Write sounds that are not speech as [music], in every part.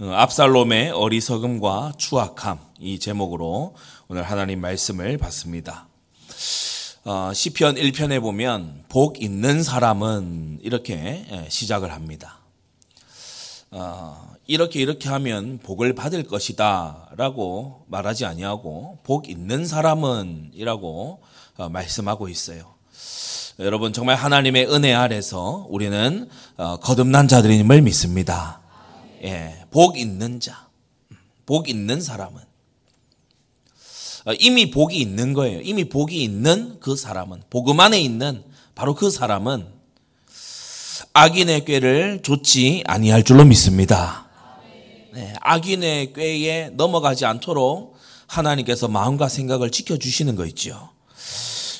어, 압살롬의 어리석음과 추악함 이 제목으로 오늘 하나님 말씀을 봤습니다. 어, 시편 1편에 보면 복 있는 사람은 이렇게 예, 시작을 합니다. 어, 이렇게 이렇게 하면 복을 받을 것이다라고 말하지 아니하고 복 있는 사람은이라고 어, 말씀하고 있어요. 여러분 정말 하나님의 은혜 아래서 우리는 거듭난 자들임을 믿습니다. 예, 복 있는 자, 복 있는 사람은 어, 이미 복이 있는 거예요. 이미 복이 있는 그 사람은 복음 안에 있는 바로 그 사람은 악인의 꾀를 좋지 아니할 줄로 믿습니다. 네, 악인의 꾀에 넘어가지 않도록 하나님께서 마음과 생각을 지켜주시는 거 있죠.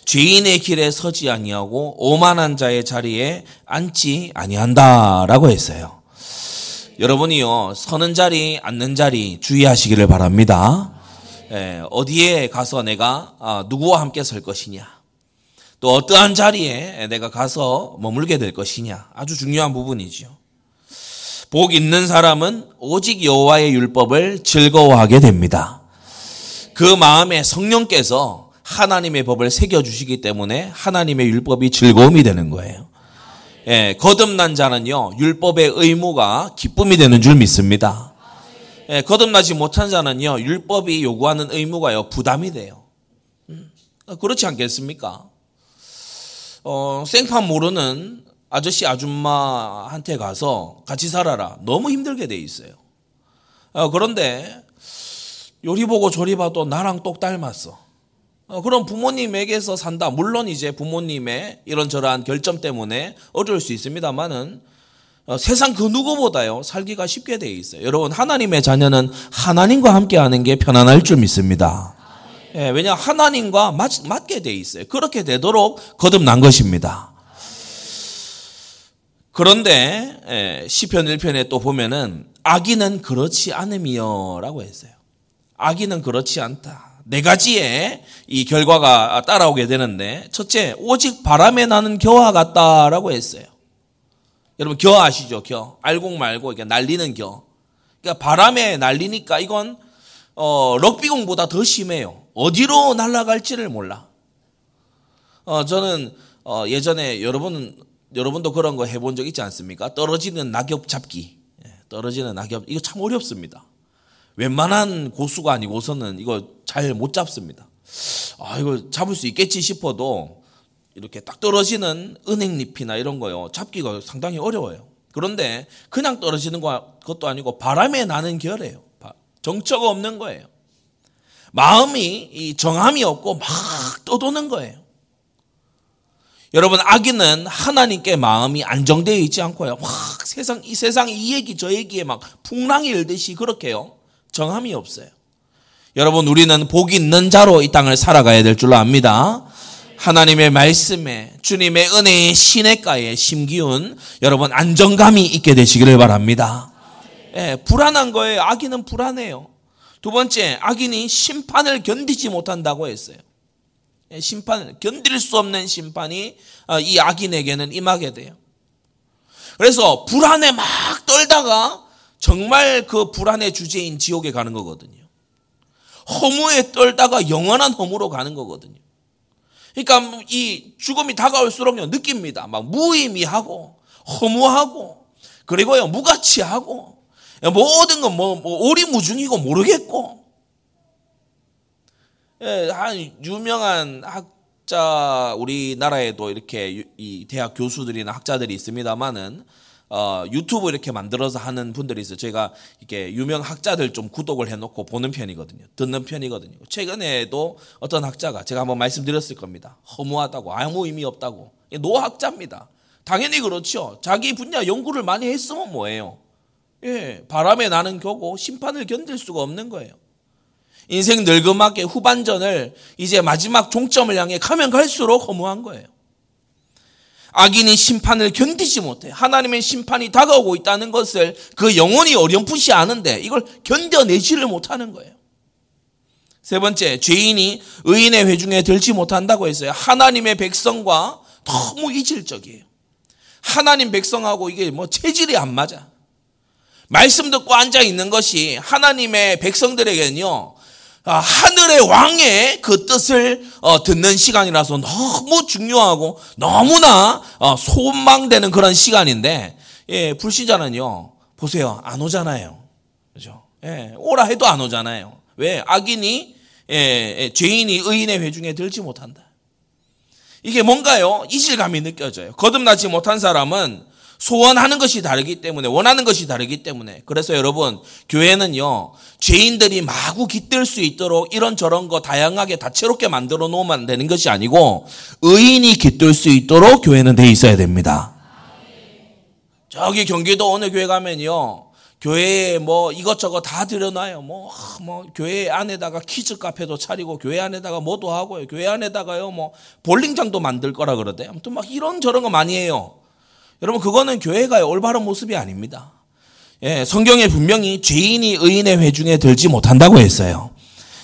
죄인의 길에 서지 아니하고 오만한 자의 자리에 앉지 아니한다라고 했어요. 여러분이요, 서는 자리, 앉는 자리 주의하시기를 바랍니다. 예, 어디에 가서 내가 아, 누구와 함께 설 것이냐. 또 어떠한 자리에 내가 가서 머물게 될 것이냐. 아주 중요한 부분이지요. 복 있는 사람은 오직 여호와의 율법을 즐거워하게 됩니다. 그 마음에 성령께서 하나님의 법을 새겨 주시기 때문에 하나님의 율법이 즐거움이 되는 거예요. 예, 거듭난 자는요, 율법의 의무가 기쁨이 되는 줄 믿습니다. 예, 거듭나지 못한 자는요, 율법이 요구하는 의무가요, 부담이 돼요. 음, 그렇지 않겠습니까? 어, 생판 모르는 아저씨, 아줌마한테 가서 같이 살아라. 너무 힘들게 돼 있어요. 어, 그런데 요리 보고 조리 봐도 나랑 똑 닮았어. 어, 그럼 부모님에게서 산다. 물론 이제 부모님의 이런저러한 결점 때문에 어려울 수 있습니다만은 어, 세상 그 누구보다요 살기가 쉽게 되어 있어요. 여러분 하나님의 자녀는 하나님과 함께하는 게 편안할 줄 믿습니다. 예, 왜냐 하나님과 맞, 맞게 돼 있어요. 그렇게 되도록 거듭난 것입니다. 그런데 예, 시편 1편에 또 보면은 악인은 그렇지 않음이여라고 했어요. 악인은 그렇지 않다. 네 가지의 이 결과가 따라오게 되는데 첫째 오직 바람에 나는 겨와 같다라고 했어요. 여러분 겨 아시죠? 겨 알곡 말고 이게 날리는 겨. 그러니까 바람에 날리니까 이건 어, 럭비공보다 더 심해요. 어디로 날아갈지를 몰라. 어, 저는 어, 예전에 여러분 여러분도 그런 거 해본 적 있지 않습니까? 떨어지는 낙엽 잡기. 예, 떨어지는 낙엽 이거 참 어렵습니다. 웬만한 고수가 아니고서는 이거 잘 못 잡습니다. 아, 이거 잡을 수 있겠지 싶어도 이렇게 딱 떨어지는 은행잎이나 이런 거요. 잡기가 상당히 어려워요. 그런데 그냥 떨어지는 것도 아니고 바람에 나는 결이에요. 정처가 없는 거예요. 마음이 이 정함이 없고 막 떠도는 거예요. 여러분 악인은 하나님께 마음이 안정되어 있지 않고요. 확 세상 이 세상 이 얘기 저 얘기에 막 풍랑이 일듯이 그렇게요. 정함이 없어요. 여러분, 우리는 복 있는 자로 이 땅을 살아가야 될 줄로 압니다. 하나님의 말씀에 주님의 은혜의 시냇가에 심기운 여러분 안정감이 있게 되시기를 바랍니다. 예, 불안한 거예요. 악인은 불안해요. 두 번째, 악인이 심판을 견디지 못한다고 했어요. 예, 심판, 견딜 수 없는 심판이 어, 이 악인에게는 임하게 돼요. 그래서 불안에 막 떨다가 정말 그 불안의 주제인 지옥에 가는 거거든요. 허무에 떨다가 영원한 허무로 가는 거거든요. 그러니까 이 죽음이 다가올수록요 느낍니다. 막 무의미하고 허무하고 그리고요 무가치하고 모든 건뭐 뭐 오리무중이고 모르겠고 예, 한 유명한 학자 우리나라에도 이렇게 이 대학 교수들이나 학자들이 있습니다만은 어, 유튜브 이렇게 만들어서 하는 분들이 있어요. 제가 이렇게 유명 학자들 좀 구독을 해놓고 보는 편이거든요. 듣는 편이거든요. 최근에도 어떤 학자가 제가 한번 말씀드렸을 겁니다. 허무하다고 아무 의미 없다고 노학자입니다. 당연히 그렇죠. 자기 분야 연구를 많이 했으면 뭐예요? 예, 바람에 나는 겨고 심판을 견딜 수가 없는 거예요. 인생 늙음하게 후반전을 이제 마지막 종점을 향해 가면 갈수록 허무한 거예요. 악인이 심판을 견디지 못해. 하나님의 심판이 다가오고 있다는 것을 그 영혼이 어렴풋이 아는데 이걸 견뎌내지를 못하는 거예요. 세 번째, 죄인이 의인의 회중에 들지 못한다고 했어요. 하나님의 백성과 너무 이질적이에요. 하나님 백성하고 이게 뭐 체질이 안 맞아. 말씀 듣고 앉아 있는 것이 하나님의 백성들에게는요, 아, 하늘의 왕의 그 뜻을 어, 듣는 시간이라서 너무 중요하고 너무나 어, 소망되는 그런 시간인데, 예, 불신자는요, 보세요. 안 오잖아요. 그죠? 예, 오라 해도 안 오잖아요. 왜? 악인이, 예, 예, 죄인이 의인의 회중에 들지 못한다. 이게 뭔가요? 이질감이 느껴져요. 거듭나지 못한 사람은 소원하는 것이 다르기 때문에 원하는 것이 다르기 때문에 그래서 여러분 교회는요 죄인들이 마구 깃들 수 있도록 이런 저런 거 다양하게 다채롭게 만들어 놓으면 되는 것이 아니고 의인이 깃들 수 있도록 교회는 돼 있어야 됩니다. 저기 경기도 어느 교회 가면요 교회에 뭐 이것저것 다 들여놔요. 뭐, 뭐, 교회 안에다가 키즈 카페도 차리고, 교회 안에다가 뭐도 하고요. 교회 안에다가요, 뭐, 볼링장도 만들 거라 그러대. 아무튼 막 이런 저런 거 많이 해요. 여러분, 그거는 교회가 올바른 모습이 아닙니다. 예, 성경에 분명히 죄인이 의인의 회중에 들지 못한다고 했어요.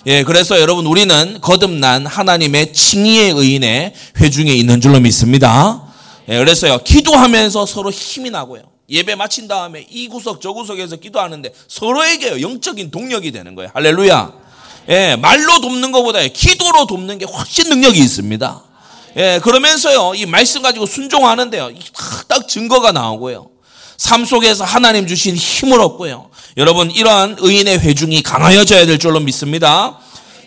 예, 그래서 여러분, 우리는 거듭난 하나님의 칭의의 의인의 회중에 있는 줄로 믿습니다. 예, 그래서요, 기도하면서 서로 힘이 나고요. 예배 마친 다음에 이 구석 저 구석에서 기도하는데 서로에게 영적인 동력이 되는 거예요. 할렐루야. 예, 말로 돕는 것보다 기도로 돕는 게 훨씬 능력이 있습니다. 예, 그러면서요, 이 말씀 가지고 순종하는데요, 딱 증거가 나오고요. 삶 속에서 하나님 주신 힘을 얻고요. 여러분, 이러한 의인의 회중이 강하여져야 될 줄로 믿습니다.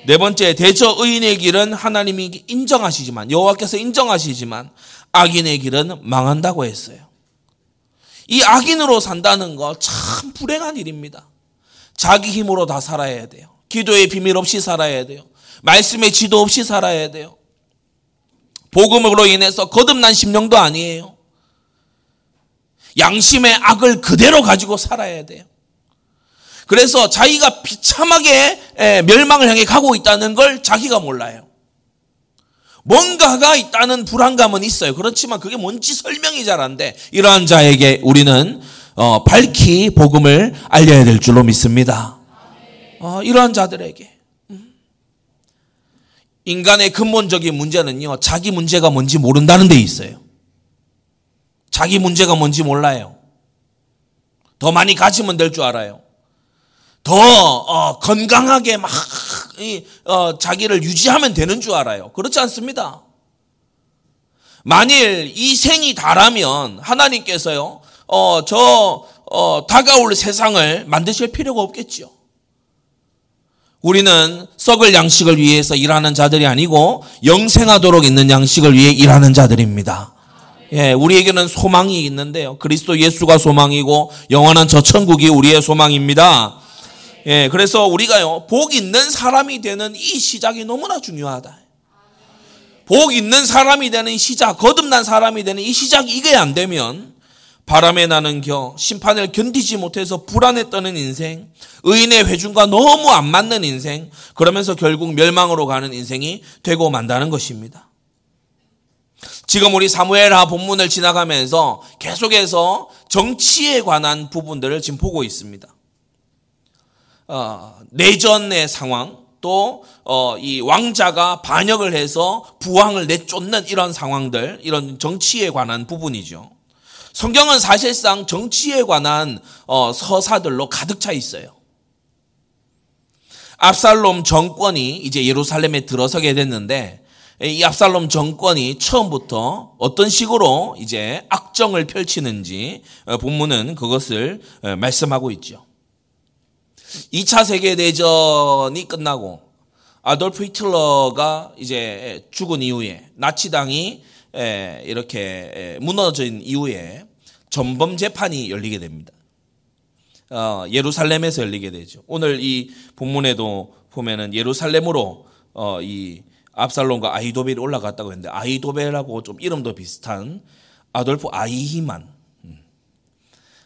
네 번째, 대저 의인의 길은 하나님이 인정하시지만, 여호와께서 인정하시지만, 악인의 길은 망한다고 했어요. 이 악인으로 산다는 거 참 불행한 일입니다. 자기 힘으로 다 살아야 돼요. 기도의 비밀 없이 살아야 돼요. 말씀의 지도 없이 살아야 돼요. 복음으로 인해서 거듭난 심령도 아니에요. 양심의 악을 그대로 가지고 살아야 돼요. 그래서 자기가 비참하게 멸망을 향해 가고 있다는 걸 자기가 몰라요. 뭔가가 있다는 불안감은 있어요. 그렇지만 그게 뭔지 설명이 잘 안 돼. 이러한 자에게 우리는 어, 밝히 복음을 알려야 될 줄로 믿습니다. 어, 이러한 자들에게. 음. 인간의 근본적인 문제는요, 자기 문제가 뭔지 모른다는 데 있어요. 자기 문제가 뭔지 몰라요. 더 많이 가지면 될 줄 알아요. 더 어, 건강하게 막 이, 어, 자기를 유지하면 되는 줄 알아요. 그렇지 않습니다. 만일 이 생이 다라면 하나님께서요, 어, 저, 어, 다가올 세상을 만드실 필요가 없겠지요. 우리는 썩을 양식을 위해서 일하는 자들이 아니고 영생하도록 있는 양식을 위해 일하는 자들입니다. 예, 우리에게는 소망이 있는데요. 그리스도 예수가 소망이고 영원한 저 천국이 우리의 소망입니다. 예, 그래서 우리가요, 복 있는 사람이 되는 이 시작이 너무나 중요하다. 복 있는 사람이 되는 시작, 거듭난 사람이 되는 이 시작이 이게 안 되면 바람에 나는 겨, 심판을 견디지 못해서 불안에 떠는 인생, 의인의 회중과 너무 안 맞는 인생, 그러면서 결국 멸망으로 가는 인생이 되고 만다는 것입니다. 지금 우리 사무엘하 본문을 지나가면서 계속해서 정치에 관한 부분들을 지금 보고 있습니다. 어, 내전의 상황 또 어, 이 왕자가 반역을 해서 부왕을 내쫓는 이런 상황들 이런 정치에 관한 부분이죠. 성경은 사실상 정치에 관한 어, 서사들로 가득 차 있어요. 압살롬 정권이 이제 예루살렘에 들어서게 됐는데 이 압살롬 정권이 처음부터 어떤 식으로 이제 악정을 펼치는지 어, 본문은 그것을 어, 말씀하고 있죠. 2차 세계대전이 끝나고 아돌프 히틀러가 이제 죽은 이후에 나치당이 이렇게 무너진 이후에 전범 재판이 열리게 됩니다. 어, 예루살렘에서 열리게 되죠. 오늘 이 본문에도 보면은 예루살렘으로 어, 이 압살롬과 아이도벨이 올라갔다고 했는데 아이도벨하고 좀 이름도 비슷한 아돌프 아이히만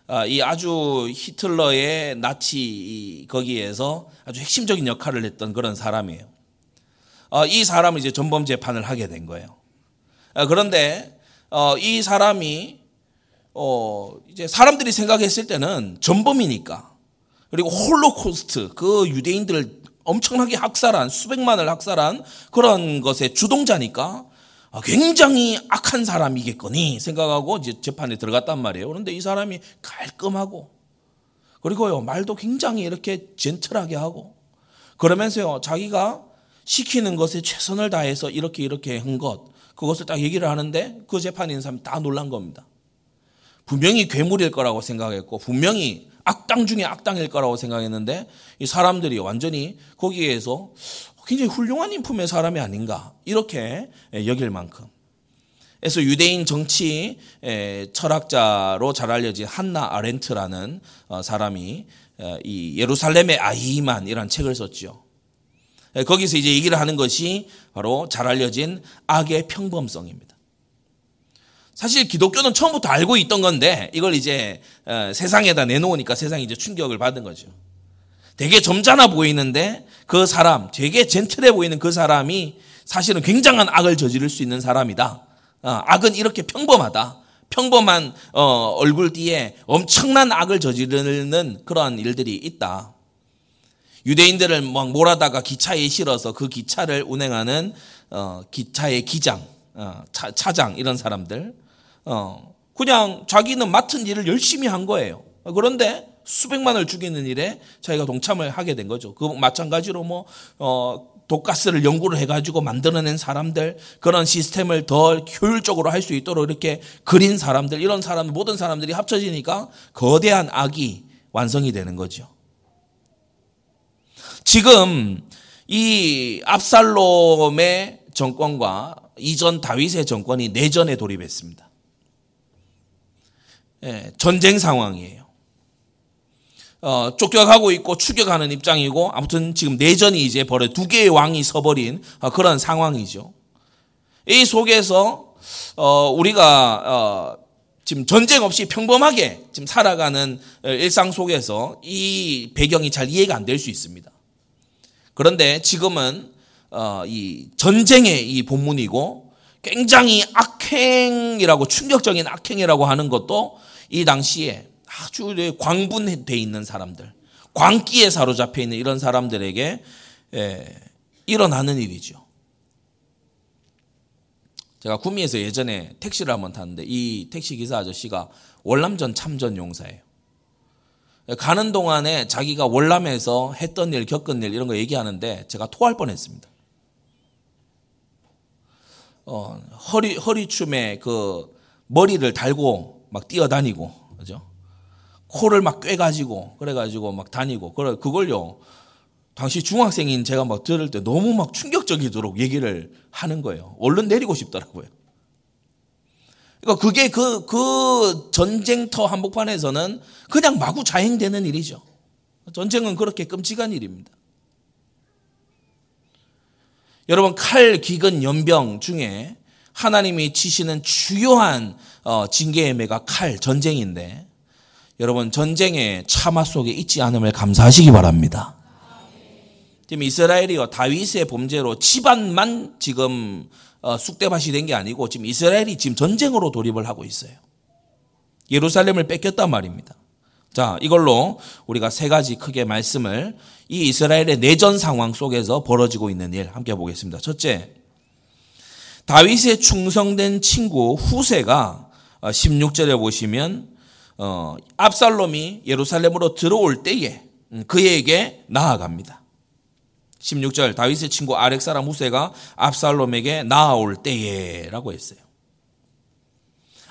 아, 이 아주 히틀러의 나치 거기에서 아주 핵심적인 역할을 했던 그런 사람이에요. 어, 이 사람은 이제 전범 재판을 하게 된 거예요. 아, 그런데 어, 이 사람이 어, 이제 사람들이 생각했을 때는 전범이니까 그리고 홀로코스트 그 유대인들을 엄청나게 학살한 수백만을 학살한 그런 것의 주동자니까 아, 굉장히 악한 사람이겠거니 생각하고 이제 재판에 들어갔단 말이에요. 그런데 이 사람이 깔끔하고 그리고요, 말도 굉장히 이렇게 젠틀하게 하고, 그러면서요, 자기가 시키는 것에 최선을 다해서 이렇게 이렇게 한 것, 그것을 딱 얘기를 하는데 그 재판에 있는 사람이 다 놀란 겁니다. 분명히 괴물일 거라고 생각했고, 분명히 악당 중에 악당일 거라고 생각했는데, 이 사람들이 완전히 거기에서 굉장히 훌륭한 인품의 사람이 아닌가, 이렇게 여길 만큼. 그래서 유대인 정치 철학자로 잘 알려진 한나 아렌트라는 어, 사람이 이 예루살렘의 아이만이라는 책을 썼죠. 거기서 이제 얘기를 하는 것이 바로 잘 알려진 악의 평범성입니다. 사실 기독교는 처음부터 알고 있던 건데 이걸 이제 어, 세상에다 내놓으니까 세상이 이제 충격을 받은 거죠. 되게 점잖아 보이는데 그 사람, 되게 젠틀해 보이는 그 사람이 사실은 굉장한 악을 저지를 수 있는 사람이다. 어, 악은 이렇게 평범하다. 평범한 어, 얼굴 뒤에 엄청난 악을 저지르는 그러한 일들이 있다. 유대인들을 막 몰아다가 기차에 실어서 그 기차를 운행하는 어, 기차의 기장, 차, 차장 이런 사람들, 그냥 자기는 맡은 일을 열심히 한 거예요. 그런데 수백만을 죽이는 일에 자기가 동참을 하게 된 거죠. 그 마찬가지로 뭐 어, 독가스를 연구를 해가지고 만들어낸 사람들, 그런 시스템을 더 효율적으로 할 수 있도록 이렇게 그린 사람들, 이런 사람, 모든 사람들이 합쳐지니까 거대한 악이 완성이 되는 거죠. 지금 이 압살롬의 정권과 이전 다윗의 정권이 내전에 돌입했습니다. 예, 전쟁 상황이에요. 어, 쫓겨가고 있고 추격하는 입장이고 아무튼 지금 내전이 이제 벌어 두 개의 왕이 서버린 어, 그런 상황이죠. 이 속에서 어, 우리가 어, 지금 전쟁 없이 평범하게 지금 살아가는 일상 속에서 이 배경이 잘 이해가 안 될 수 있습니다. 그런데 지금은 어, 이 전쟁의 이 본문이고 굉장히 악행이라고 충격적인 악행이라고 하는 것도 이 당시에 아주 광분돼 있는 사람들, 광기에 사로잡혀 있는 이런 사람들에게 예, 일어나는 일이죠. 제가 구미에서 예전에 택시를 한번 탔는데 이 택시 기사 아저씨가 월남전 참전 용사예요. 가는 동안에 자기가 월남에서 했던 일, 겪은 일 이런 거 얘기하는데 제가 토할 뻔했습니다. 어, 허리 허리춤에 그 머리를 달고 막 뛰어다니고 그죠? 코를 막 꿰가지고 그래가지고 막 다니고 그래 그걸요 당시 중학생인 제가 막 들을 때 너무 막 충격적이도록 얘기를 하는 거예요. 얼른 내리고 싶더라고요. 그러니까 그게 그, 그 전쟁터 한복판에서는 그냥 마구 자행되는 일이죠. 전쟁은 그렇게 끔찍한 일입니다. 여러분, 칼, 기근, 연병 중에 하나님이 치시는 주요한 어, 징계의 매가 칼, 전쟁인데 여러분 전쟁의 참화 속에 있지 않음을 감사하시기 바랍니다. 지금 이스라엘이요 다윗의 범죄로 집안만 지금 어, 쑥대밭이 된 게 아니고 지금 이스라엘이 지금 전쟁으로 돌입을 하고 있어요. 예루살렘을 뺏겼단 말입니다. 자, 이걸로 우리가 세 가지 크게 말씀을 이 이스라엘의 내전 상황 속에서 벌어지고 있는 일 함께 보겠습니다. 첫째, 다윗의 충성된 친구 후세가 16절에 어, 보시면 어, 압살롬이 예루살렘으로 들어올 때에 음, 그에게 나아갑니다. 16절 다윗의 친구 아렉 사람 후세가 압살롬에게 나아올 때에라고 했어요.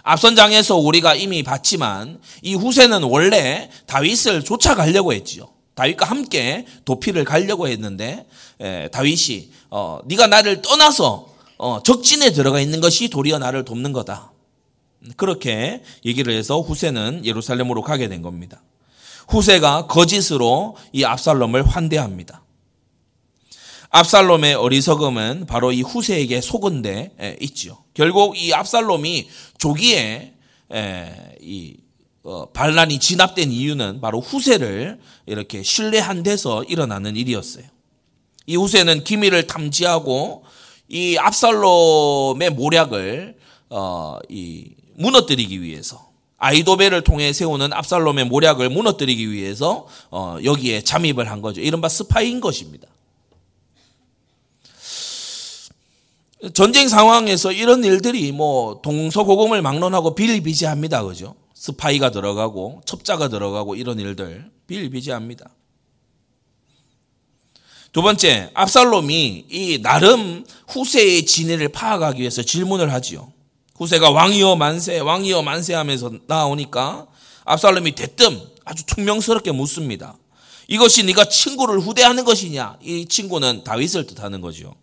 앞선 장에서 우리가 이미 봤지만 이 후세는 원래 다윗을 쫓아가려고 했지요. 다윗과 함께 도피를 가려고 했는데 에, 다윗이 어, 네가 나를 떠나서 어, 적진에 들어가 있는 것이 도리어 나를 돕는 거다. 그렇게 얘기를 해서 후세는 예루살렘으로 가게 된 겁니다. 후세가 거짓으로 이 압살롬을 환대합니다. 압살롬의 어리석음은 바로 이 후세에게 속은 데 있죠. 결국 이 압살롬이 조기에 이 어, 반란이 진압된 이유는 바로 후세를 이렇게 신뢰한 데서 일어나는 일이었어요. 이 후세는 기밀을 탐지하고 이 압살롬의 모략을 어, 이 무너뜨리기 위해서 아이도벨을 통해 세우는 압살롬의 모략을 무너뜨리기 위해서 어, 여기에 잠입을 한 거죠. 이른바 스파이인 것입니다. 전쟁 상황에서 이런 일들이 뭐 동서고금을 막론하고 비일비재합니다. 그죠? 스파이가 들어가고 첩자가 들어가고 이런 일들 비일비재합니다. 두 번째, 압살롬이 이 나름 후세의 진위를 파악하기 위해서 질문을 하지요. 후세가 왕이여 만세, 왕이여 만세 하면서 나오니까 압살롬이 대뜸 아주 퉁명스럽게 묻습니다. 이것이 네가 친구를 후대하는 것이냐? 이 친구는 다윗을 뜻하는 거죠.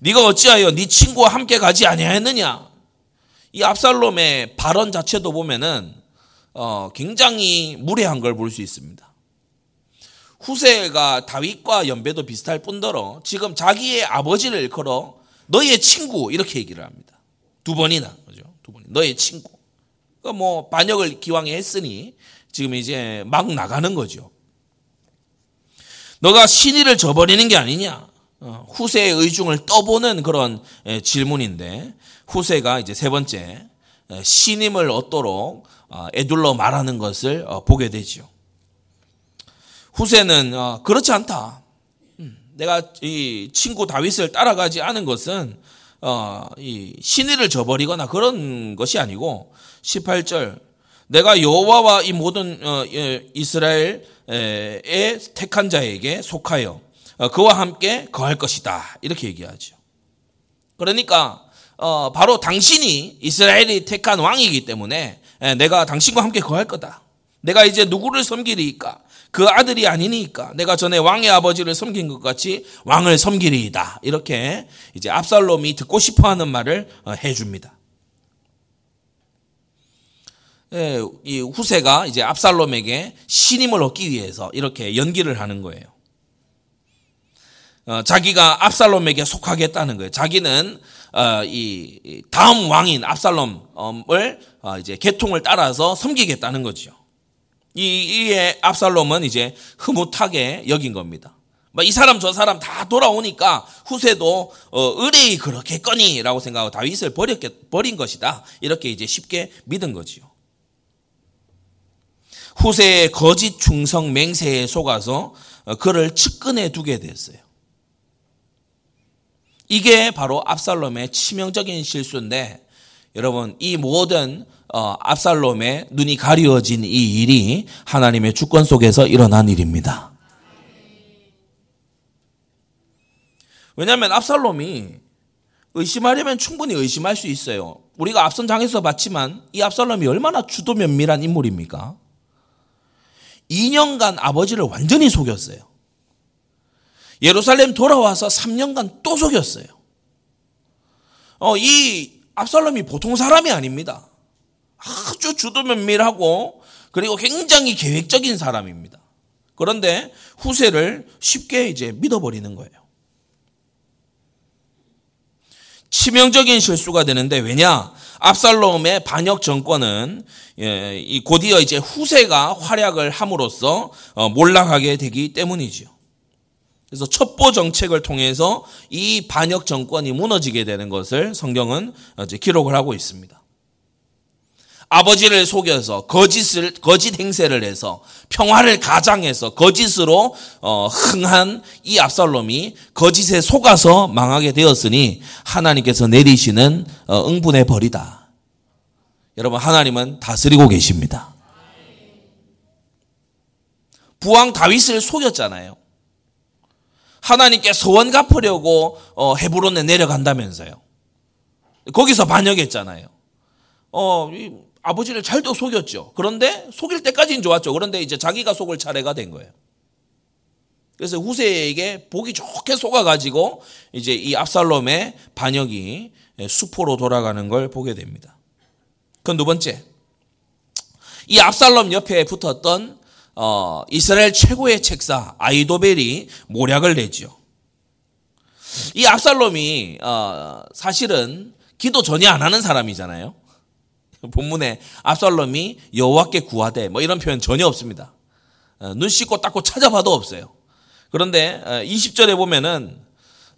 네가 어찌하여 네 친구와 함께 가지 아니하였느냐? 이 압살롬의 발언 자체도 보면은 어, 굉장히 무례한 걸 볼 수 있습니다. 후세가 다윗과 연배도 비슷할 뿐더러 지금 자기의 아버지를 일컬어 너의 친구 이렇게 얘기를 합니다. 두 번이나 그죠? 두 번. 너의 친구. 그러니까 뭐 반역을 기왕에 했으니 지금 이제 막 나가는 거죠. 너가 신의를 저버리는 게 아니냐? 어, 후세의 의중을 떠보는 그런 질문인데 후세가 이제 세 번째 신임을 얻도록 어, 애둘러 말하는 것을 어, 보게 되죠. 후세는 그렇지 않다. 음, 내가 이 친구 다윗을 따라가지 않은 것은 이 신의를 저버리거나 그런 것이 아니고 18절 내가 여호와와 이 모든 예, 이스라엘의 택한 자에게 속하여 어, 그와 함께 거할 것이다. 이렇게 얘기하죠. 그러니까 어, 바로 당신이 이스라엘이 택한 왕이기 때문에 내가 당신과 함께 거할 거다. 내가 이제 누구를 섬기리까? 그 아들이 아니니까 내가 전에 왕의 아버지를 섬긴 것 같이 왕을 섬기리이다. 이렇게 이제 압살롬이 듣고 싶어 하는 말을 어, 해줍니다. 이 후세가 이제 압살롬에게 신임을 얻기 위해서 이렇게 연기를 하는 거예요. 어, 자기가 압살롬에게 속하겠다는 거예요. 자기는 어, 이 다음 왕인 압살롬을 어, 이제 계통을 따라서 섬기겠다는 거죠. 이 이에 압살롬은 이제 흐뭇하게 여긴 겁니다. 뭐이 사람 저 사람 다 돌아오니까 후세도 의뢰이 그렇겠거니라고 생각하고 다윗을 버렸겠, 버린 것이다. 이렇게 이제 쉽게 믿은 거지요. 후세의 거짓 충성 맹세에 속아서 그를 측근해 두게 됐어요. 이게 바로 압살롬의 치명적인 실수인데 여러분 이 모든 어, 압살롬의 눈이 가리워진 이 일이 하나님의 주권 속에서 일어난 일입니다. 왜냐하면 압살롬이 의심하려면 충분히 의심할 수 있어요. 우리가 앞선 장에서 봤지만 이 압살롬이 얼마나 주도 면밀한 인물입니까? 2년간 아버지를 완전히 속였어요. 예루살렘 돌아와서 3년간 또 속였어요. 어, 이 압살롬이 보통 사람이 아닙니다. 아주 주도면밀하고 그리고 굉장히 계획적인 사람입니다. 그런데 후세를 쉽게 이제 믿어버리는 거예요. 치명적인 실수가 되는데 왜냐? 압살롬의 반역 정권은 예, 이 곧이어 이제 후세가 활약을 함으로써 어, 몰락하게 되기 때문이지요. 그래서 첩보 정책을 통해서 이 반역 정권이 무너지게 되는 것을 성경은 기록을 하고 있습니다. 아버지를 속여서 거짓을 거짓 행세를 해서 평화를 가장해서 거짓으로 어, 흥한 이 압살롬이 거짓에 속아서 망하게 되었으니 하나님께서 내리시는 어, 응분의 벌이다. 여러분 하나님은 다스리고 계십니다. 부왕 다윗을 속였잖아요. 하나님께 소원 갚으려고 어, 헤브론에 내려간다면서요. 거기서 반역했잖아요. 어, 아버지를 잘도 속였죠. 그런데 속일 때까지는 좋았죠. 그런데 이제 자기가 속을 차례가 된 거예요. 그래서 후세에게 보기 좋게 속아가지고 이제 이 압살롬의 반역이 수포로 돌아가는 걸 보게 됩니다. 그건 두 번째. 이 압살롬 옆에 붙었던 어, 이스라엘 최고의 책사 아이도벨이 모략을 내지요. 이 압살롬이 어, 사실은 기도 전혀 안 하는 사람이잖아요. [laughs] 본문에 압살롬이 여호와께 구하되 뭐 이런 표현 전혀 없습니다. 어, 눈 씻고 닦고 찾아봐도 없어요. 그런데 20절에 어, 보면은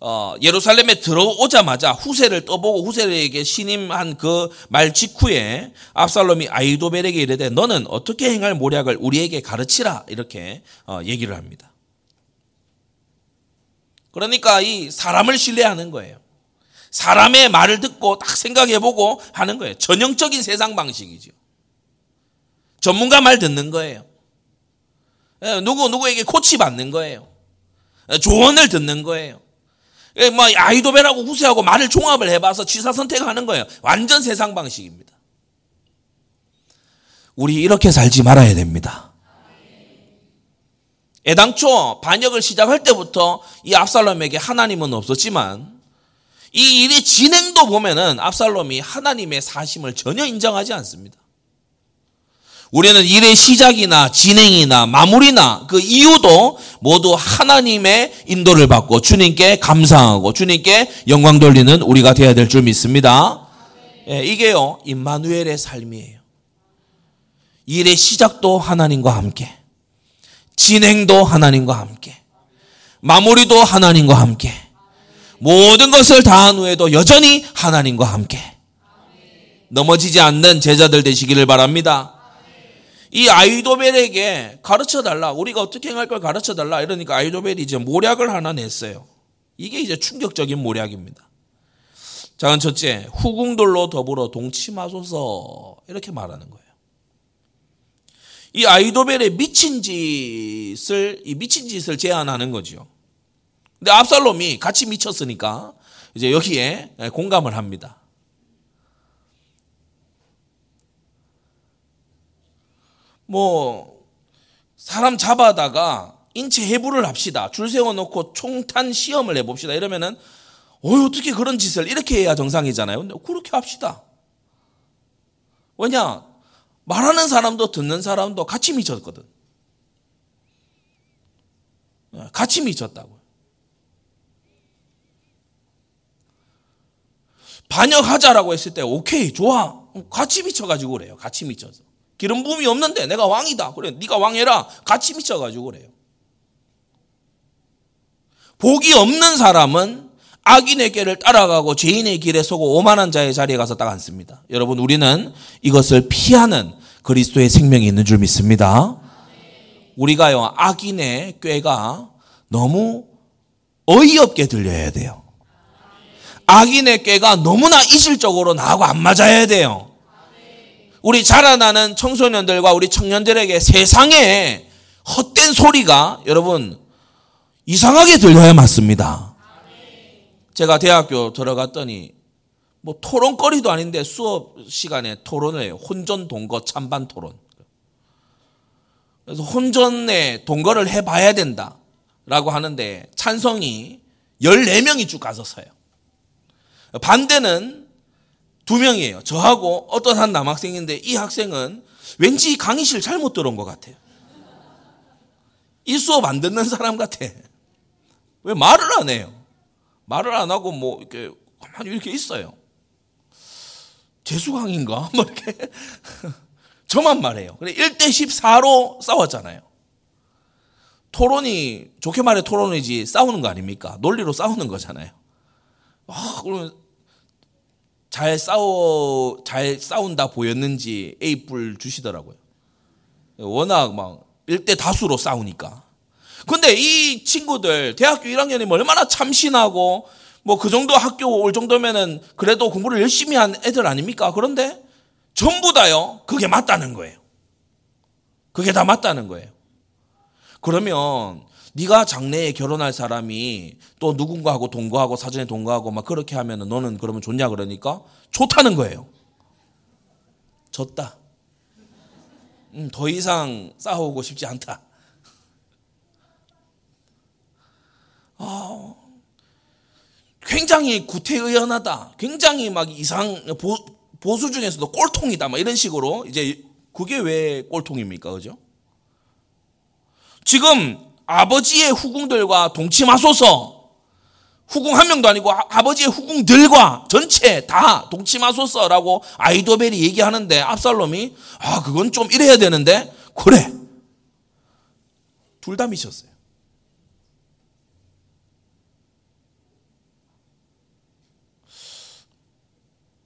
어, 예루살렘에 들어오자마자 후세를 떠보고 후세에게 신임한 그 말 직후에 압살롬이 아이도벨에게 이르되 너는 어떻게 행할 모략을 우리에게 가르치라 이렇게 얘기를 합니다. 그러니까 이 사람을 신뢰하는 거예요. 사람의 말을 듣고 딱 생각해보고 하는 거예요. 전형적인 세상 방식이죠. 전문가 말 듣는 거예요. 예, 누구 누구에게 코치 받는 거예요. 예, 조언을 듣는 거예요. 예, 뭐 아이도벨하고 후세하고 말을 종합을 해봐서 취사 선택하는 거예요. 완전 세상 방식입니다. 우리 이렇게 살지 말아야 됩니다. 애당초 반역을 시작할 때부터 이 압살롬에게 하나님은 없었지만 이 일의 진행도 보면은 압살롬이 하나님의 사심을 전혀 인정하지 않습니다. 우리는 일의 시작이나 진행이나 마무리나 그 이유도 모두 하나님의 인도를 받고 주님께 감사하고 주님께 영광 돌리는 우리가 되어야 될 줄 믿습니다. 예, 이게요, 임마누엘의 삶이에요. 일의 시작도 하나님과 함께, 진행도 하나님과 함께, 마무리도 하나님과 함께, 모든 것을 다한 후에도 여전히 하나님과 함께. 넘어지지 않는 제자들 되시기를 바랍니다. 이 아이도벨에게 가르쳐 달라. 우리가 어떻게 행할 걸 가르쳐 달라. 이러니까 아이도벨이 이제 모략을 하나 냈어요. 이게 이제 충격적인 모략입니다. 자, 첫째, 후궁들로 더불어 동침하소서. 이렇게 말하는 거예요. 이 아이도벨의 미친 짓을, 이 미친 짓을 제안하는 거죠. 근데 압살롬이 같이 미쳤으니까 이제 여기에 공감을 합니다. 뭐 사람 잡아다가 인체 해부를 합시다. 줄 세워놓고 총탄 시험을 해봅시다. 이러면은 어 어떻게 그런 짓을 이렇게 해야 정상이잖아요. 그렇게 합시다. 왜냐 말하는 사람도 듣는 사람도 같이 미쳤거든. 예, 같이 미쳤다고. 반역하자라고 했을 때 오케이 좋아 같이 미쳐가지고 그래요. 같이 미쳐서. 기름 부음이 없는데 내가 왕이다. 그래, 네가 왕해라. 같이 미쳐가지고 그래요. 복이 없는 사람은 악인의 길을 따라가고 죄인의 길에 서고 오만한 자의 자리에 가서 딱 앉습니다. 여러분, 우리는 이것을 피하는 그리스도의 생명이 있는 줄 믿습니다. 우리가요, 악인의 꾀가 너무 어이없게 들려야 돼요. 악인의 꾀가 너무나 이질적으로 나하고 안 맞아야 돼요. 우리 자라나는 청소년들과 우리 청년들에게 세상에 헛된 소리가 여러분 이상하게 들려야 맞습니다. 제가 대학교 들어갔더니 뭐 토론거리도 아닌데 수업 시간에 토론을 해요. 혼전 동거 찬반 토론. 그래서 혼전에 동거를 해봐야 된다 라고 하는데 찬성이 14명이 쭉 가서 서요. 반대는 두 명이에요. 저하고 어떤 한 남학생인데 이 학생은 왠지 강의실 잘못 들어온 것 같아요. 이 수업 안 듣는 사람 같아. 왜 말을 안 해요? 말을 안 하고 뭐 이렇게 가만히 이렇게 있어요. 재수강인가? [laughs] 뭐 이렇게. [laughs] 저만 말해요. 그래 1대 14로 싸웠잖아요. 토론이 좋게 말해 토론이지 싸우는 거 아닙니까? 논리로 싸우는 거잖아요. 아, 그러면 잘 싸워 잘 싸운다 보였는지 A 뿔 주시더라고요. 워낙 막 일대 다수로 싸우니까. 근데 이 친구들 대학교 1학년이면 얼마나 참신하고 뭐 그 정도 학교 올 정도면은 그래도 공부를 열심히 한 애들 아닙니까? 그런데 전부 다요. 그게 맞다는 거예요. 그게 다 맞다는 거예요. 그러면 네가 장래에 결혼할 사람이 또 누군가하고 동거하고 사전에 동거하고 막 그렇게 하면은 너는 그러면 좋냐 그러니까 좋다는 거예요. 졌다. 음, 더 이상 싸우고 싶지 않다. 아, 굉장히 구태의연하다. 굉장히 막 이상 보, 보수 중에서도 꼴통이다. 막 이런 식으로 이제 그게 왜 꼴통입니까, 그죠? 지금 아버지의 후궁들과 동침하소서. 후궁 한 명도 아니고 아 버지의 후궁들과 전체 다 동침하소서라고 아이도벨이 얘기하는데 압살롬이 아 그건 좀 이래야 되는데 그래 둘 다 미쳤어요.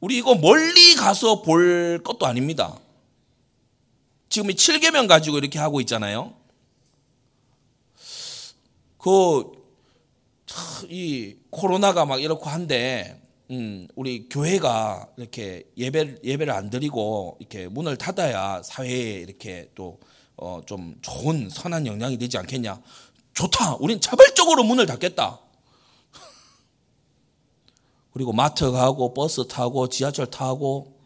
우리 이거 멀리 가서 볼 것도 아닙니다. 지금 이 7개명 가지고 이렇게 하고 있잖아요. 그, 이 코로나가 막 이렇고 한데, 음, 우리 교회가 이렇게 예배 예배를 안 드리고 이렇게 문을 닫아야 사회에 이렇게 또 어, 좀 좋은 선한 영향이 되지 않겠냐? 좋다. 우린 자발적으로 문을 닫겠다. [laughs] 그리고 마트 가고 버스 타고 지하철 타고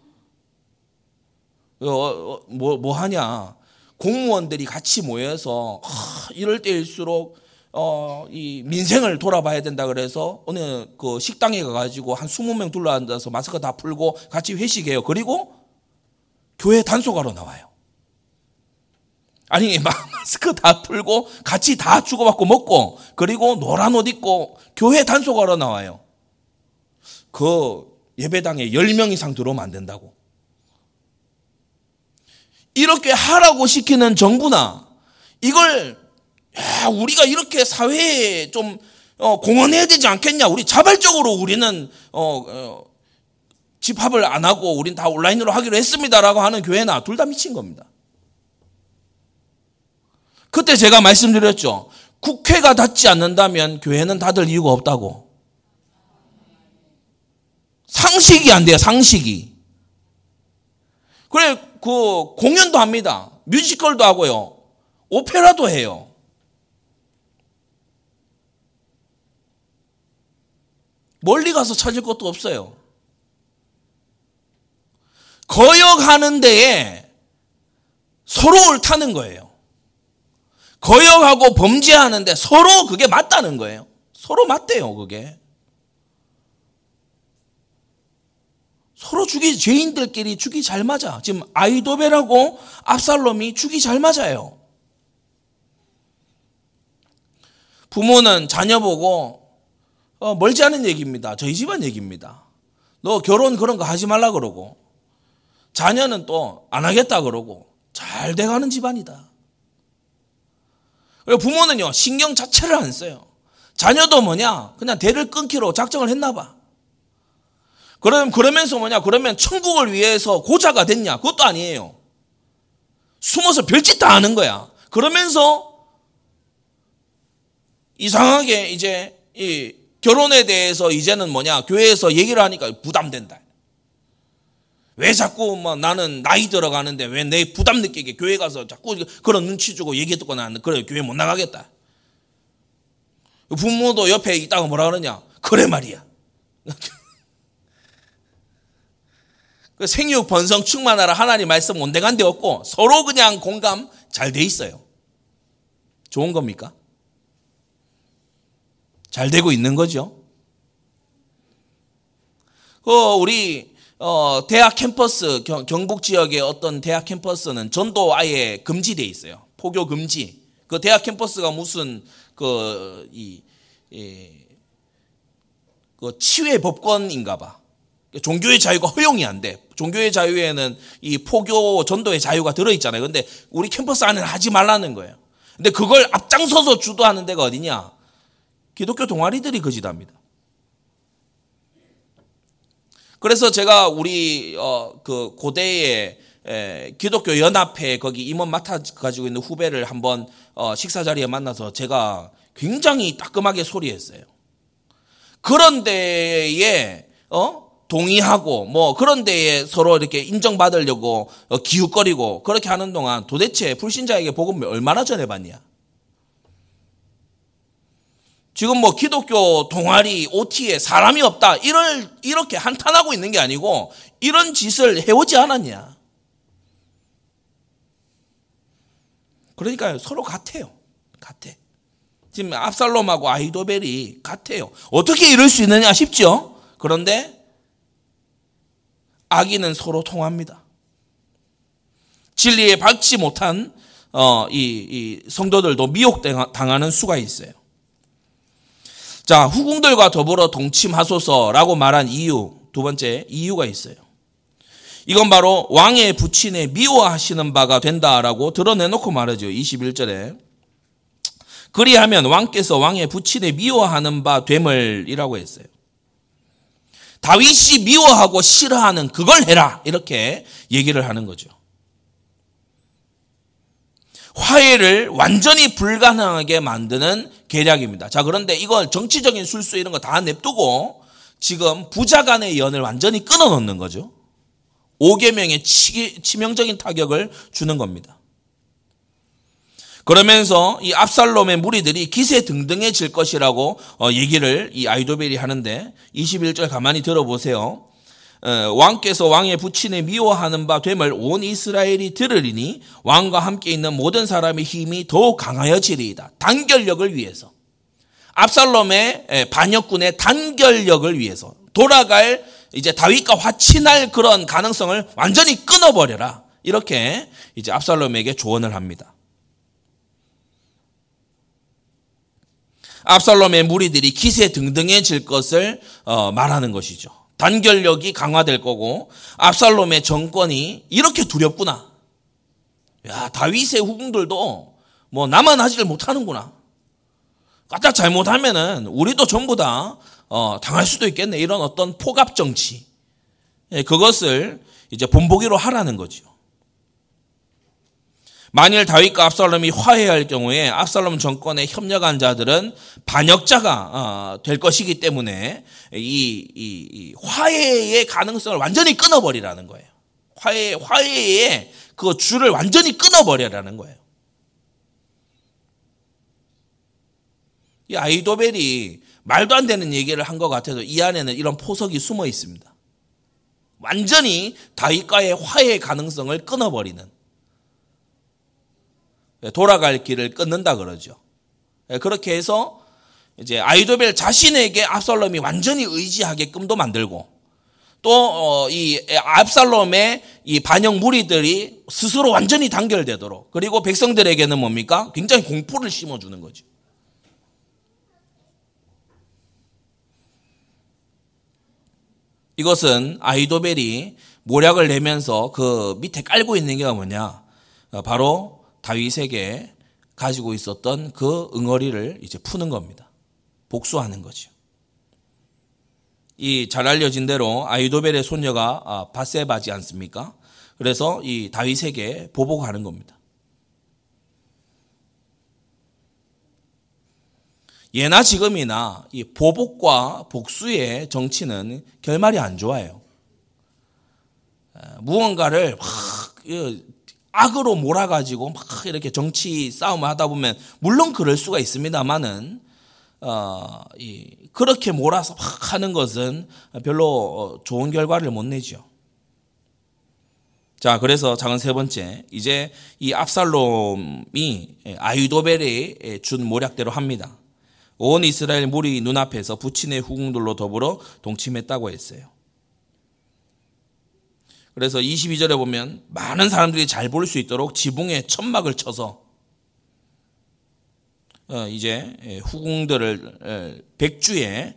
어, 어, 뭐, 뭐 하냐. 공무원들이 같이 모여서 하, 이럴 때일수록 어, 이 민생을 돌아봐야 된다 그래서 어느 그 식당에 가가지고 한 20명 둘러앉아서 마스크 다 풀고 같이 회식해요. 그리고 교회 단속하러 나와요. 아니, [laughs] 마스크 다 풀고 같이 다 주고받고 먹고 그리고 노란 옷 입고 교회 단속하러 나와요. 그 예배당에 10명 이상 들어오면 안 된다고. 이렇게 하라고 시키는 정부나 이걸 야, 우리가 이렇게 사회에 좀 어, 공헌해야 되지 않겠냐? 우리 자발적으로 우리는 어, 어, 집합을 안 하고 우린 다 온라인으로 하기로 했습니다라고 하는 교회나 둘 다 미친 겁니다. 그때 제가 말씀드렸죠. 국회가 닿지 않는다면 교회는 닫을 이유가 없다고. 상식이 안 돼요, 상식이. 그래, 그, 공연도 합니다. 뮤지컬도 하고요. 오페라도 해요. 멀리 가서 찾을 것도 없어요. 거역하는 데에 서로 옳다는 거예요. 거역하고 범죄하는데 서로 그게 맞다는 거예요. 서로 맞대요, 그게. 서로 죽이, 죄인들끼리 죽이 잘 맞아. 지금 아이도벨하고 압살롬이 죽이 잘 맞아요. 부모는 자녀 보고 어, 멀지 않은 얘기입니다. 저희 집안 얘기입니다. 너 결혼 그런 거 하지 말라 그러고 자녀는 또 안 하겠다 그러고 잘 돼가는 집안이다. 그리고 부모는요 신경 자체를 안 써요. 자녀도 뭐냐 그냥 대를 끊기로 작정을 했나 봐. 그럼 그러면서 뭐냐 그러면 천국을 위해서 고자가 됐냐 그것도 아니에요. 숨어서 별짓 다 하는 거야. 그러면서 이상하게 이제 이 결혼에 대해서 이제는 뭐냐 교회에서 얘기를 하니까 부담된다. 왜 자꾸 뭐 나는 나이 들어가는데 왜 내 부담 느끼게 교회 가서 자꾸 그런 눈치 주고 얘기 듣고 나는 그래 교회 못 나가겠다. 부모도 옆에 있다가 뭐라 그러냐? 그래 말이야. [laughs] 그 생육 번성 충만하라 하나님 말씀 온데간데 없고 서로 그냥 공감 잘 돼 있어요. 좋은 겁니까? 잘 되고 있는 거죠. 그 우리 어, 대학 캠퍼스 경, 북 지역의 어떤 대학 캠퍼스는 전도 아예 금지돼 있어요. 포교 금지. 그 대학 캠퍼스가 무슨 그이 이, 그 치유의 법권인가 봐. 종교의 자유가 허용이 안 돼. 종교의 자유에는 이 포교 전도의 자유가 들어 있잖아요. 근데 우리 캠퍼스 안에는 하지 말라는 거예요. 근데 그걸 앞장서서 주도하는 데가 어디냐? 기독교 동아리들이 거짓합니다. 그래서 제가 우리 어 그 고대의 에, 기독교 연합회 거기 임원 맡아 가지고 있는 후배를 한번 어, 식사 자리에 만나서 제가 굉장히 따끔하게 소리했어요. 그런 데에 어 동의하고 뭐 그런 데에 서로 이렇게 인정받으려고 어, 기웃거리고 그렇게 하는 동안 도대체 불신자에게 복음을 얼마나 전해봤냐? 지금 뭐 기독교 동아리 OT에 사람이 없다. 이럴, 이렇게 한탄하고 있는 게 아니고 이런 짓을 해오지 않았냐. 그러니까 서로 같아요. 같아. 지금 압살롬하고 아이도벨이 같아요. 어떻게 이럴 수 있느냐 싶죠? 그런데 악인은 서로 통합니다. 진리에 밝지 못한 어, 이, 이 성도들도 미혹당하는 수가 있어요. 자, 후궁들과 더불어 동침하소서라고 말한 이유, 두 번째 이유가 있어요. 이건 바로 왕의 부친에 미워하시는 바가 된다라고 드러내놓고 말하죠. 21절에. 그리하면 왕께서 왕의 부친에 미워하는 바 되물이라고 했어요. 다윗이 미워하고 싫어하는 그걸 해라. 이렇게 얘기를 하는 거죠. 화해를 완전히 불가능하게 만드는 계략입니다. 자, 그런데 이걸 정치적인 술수 이런 거 다 냅두고 지금 부자 간의 연을 완전히 끊어 놓는 거죠. 5계명의 치명적인 타격을 주는 겁니다. 그러면서 이 압살롬의 무리들이 기세 등등해질 것이라고 어, 얘기를 이 아이도벨이 하는데 21절 가만히 들어보세요. 어, 왕께서 왕의 부친을 미워하는 바 됨을 온 이스라엘이 들으리니 왕과 함께 있는 모든 사람의 힘이 더욱 강하여지리이다. 단결력을 위해서. 압살롬의 반역군의 단결력을 위해서 돌아갈 이제 다윗과 화친할 그런 가능성을 완전히 끊어버려라. 이렇게 이제 압살롬에게 조언을 합니다. 압살롬의 무리들이 기세 등등해질 것을 어, 말하는 것이죠. 단결력이 강화될 거고 압살롬의 정권이 이렇게 두렵구나. 야 다윗의 후궁들도 뭐 나만 하지를 못하는구나. 까딱 잘못하면은 우리도 전부 다 어, 당할 수도 있겠네. 이런 어떤 포갑 정치. 예, 그것을 이제 본보기로 하라는 거죠. 만일 다윗과 압살롬이 화해할 경우에 압살롬 정권에 협력한 자들은 반역자가 어, 될 것이기 때문에 이, 이, 이 화해의 가능성을 완전히 끊어버리라는 거예요. 화해 화해의 그 줄을 완전히 끊어버리라는 거예요. 이 아이도벨이 말도 안 되는 얘기를 한 것 같아도 이 안에는 이런 포석이 숨어 있습니다. 완전히 다윗과의 화해의 가능성을 끊어버리는 돌아갈 길을 끊는다 그러죠. 그렇게 해서 이제 아이도벨 자신에게 압살롬이 완전히 의지하게끔도 만들고 또이 어, 압살롬의 이 반역 무리들이 스스로 완전히 단결되도록 그리고 백성들에게는 뭡니까? 굉장히 공포를 심어주는 거죠. 이것은 아이도벨이 모략을 내면서 그 밑에 깔고 있는 게 뭐냐? 어, 바로 다윗에게 가지고 있었던 그 응어리를 이제 푸는 겁니다. 복수하는 거죠. 이 잘 알려진 대로 아이도벨의 손녀가 아, 바세바지 않습니까? 그래서 이 다윗에게 보복하는 겁니다. 예나 지금이나 이 보복과 복수의 정치는 결말이 안 좋아요. 무언가를 막 악으로 몰아가지고 막 이렇게 정치 싸움을 하다 보면 물론 그럴 수가 있습니다만은 어, 이, 그렇게 몰아서 막 하는 것은 별로 좋은 결과를 못 내죠. 자, 그래서 작은 세 번째, 이제 이 압살롬이 아유도벨이 준 모략대로 합니다. 온 이스라엘 무리 눈앞에서 부친의 후궁들로 더불어 동침했다고 했어요. 그래서 22절에 보면 많은 사람들이 잘 볼 수 있도록 지붕에 천막을 쳐서 어, 이제 후궁들을 백주에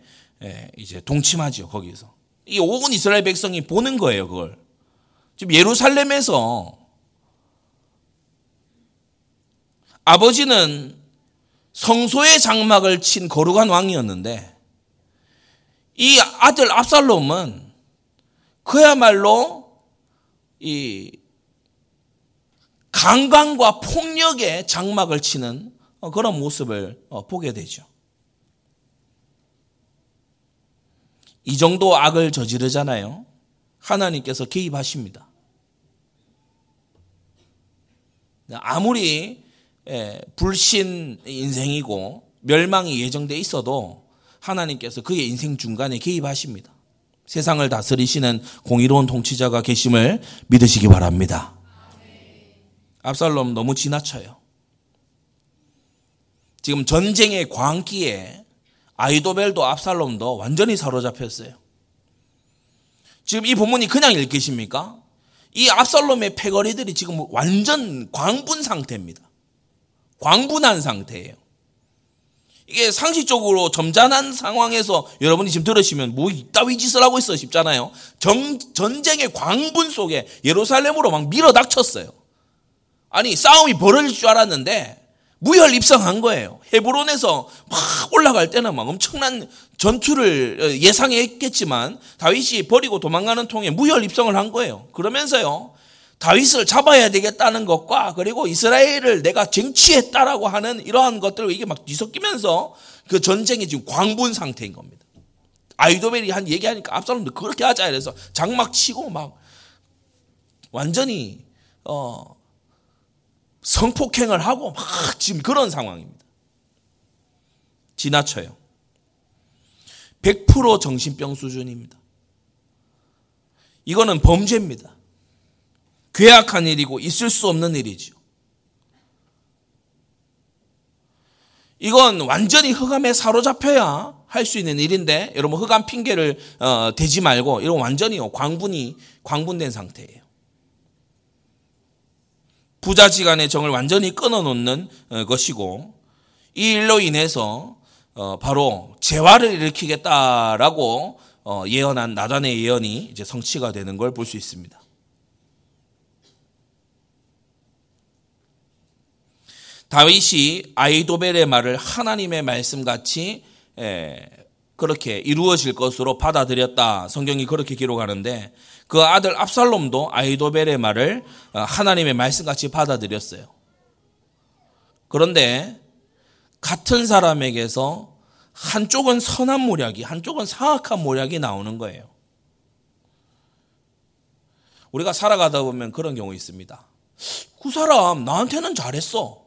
이제 동침하죠 거기서. 이 온 이스라엘 백성이 보는 거예요 그걸. 지금 예루살렘에서 아버지는 성소의 장막을 친 거룩한 왕이었는데 이 아들 압살롬은 그야말로 이 강간과 폭력의 장막을 치는 그런 모습을 어, 보게 되죠. 이 정도 악을 저지르잖아요. 하나님께서 개입하십니다. 아무리 예, 불신 인생이고 멸망이 예정돼 있어도 하나님께서 그의 인생 중간에 개입하십니다. 세상을 다스리시는 공의로운 통치자가 계심을 믿으시기 바랍니다. 압살롬 너무 지나쳐요. 지금 전쟁의 광기에 아이도벨도 압살롬도 완전히 사로잡혔어요. 지금 이 본문이 그냥 읽기십니까? 이 압살롬의 패거리들이 지금 완전 광분 상태입니다. 광분한 상태예요. 이게 상식적으로 점잖은 상황에서 여러분이 지금 들으시면 뭐 이따위 짓을 하고 있어 싶잖아요. 정, 전쟁의 광분 속에 예루살렘으로 막 밀어닥쳤어요. 아니 싸움이 벌어질 줄 알았는데 무혈 입성한 거예요. 헤브론에서 막 올라갈 때는 막 엄청난 전투를 예상했겠지만 다윗이 버리고 도망가는 통에 무혈 입성을 한 거예요. 그러면서요 다윗을 잡아야 되겠다는 것과 그리고 이스라엘을 내가 쟁취했다라고 하는 이러한 것들 이게 막 뒤섞이면서 그 전쟁이 지금 광분 상태인 겁니다. 아이도벨이 한 얘기하니까 압살롬도 그렇게 하자 이래서 장막 치고 막 완전히 어 성폭행을 하고 막 지금 그런 상황입니다. 지나쳐요. 100% 정신병 수준입니다. 이거는 범죄입니다. 괴악한 일이고 있을 수 없는 일이죠. 이건 완전히 흑암에 사로잡혀야 할 수 있는 일인데 여러분 흑암 핑계를 어, 대지 말고 이런 완전히 광분이 광분된 상태예요. 부자지간의 정을 완전히 끊어놓는 어, 것이고 이 일로 인해서 어, 바로 재화를 일으키겠다라고 어, 예언한 나단의 예언이 이제 성취가 되는 걸 볼 수 있습니다. 다윗이 아이도벨의 말을 하나님의 말씀같이 그렇게 이루어질 것으로 받아들였다. 성경이 그렇게 기록하는데 그 아들 압살롬도 아이도벨의 말을 어, 하나님의 말씀같이 받아들였어요. 그런데 같은 사람에게서 한쪽은 선한 모략이, 한쪽은 사악한 모략이 나오는 거예요. 우리가 살아가다 보면 그런 경우 있습니다. 그 사람 나한테는 잘했어.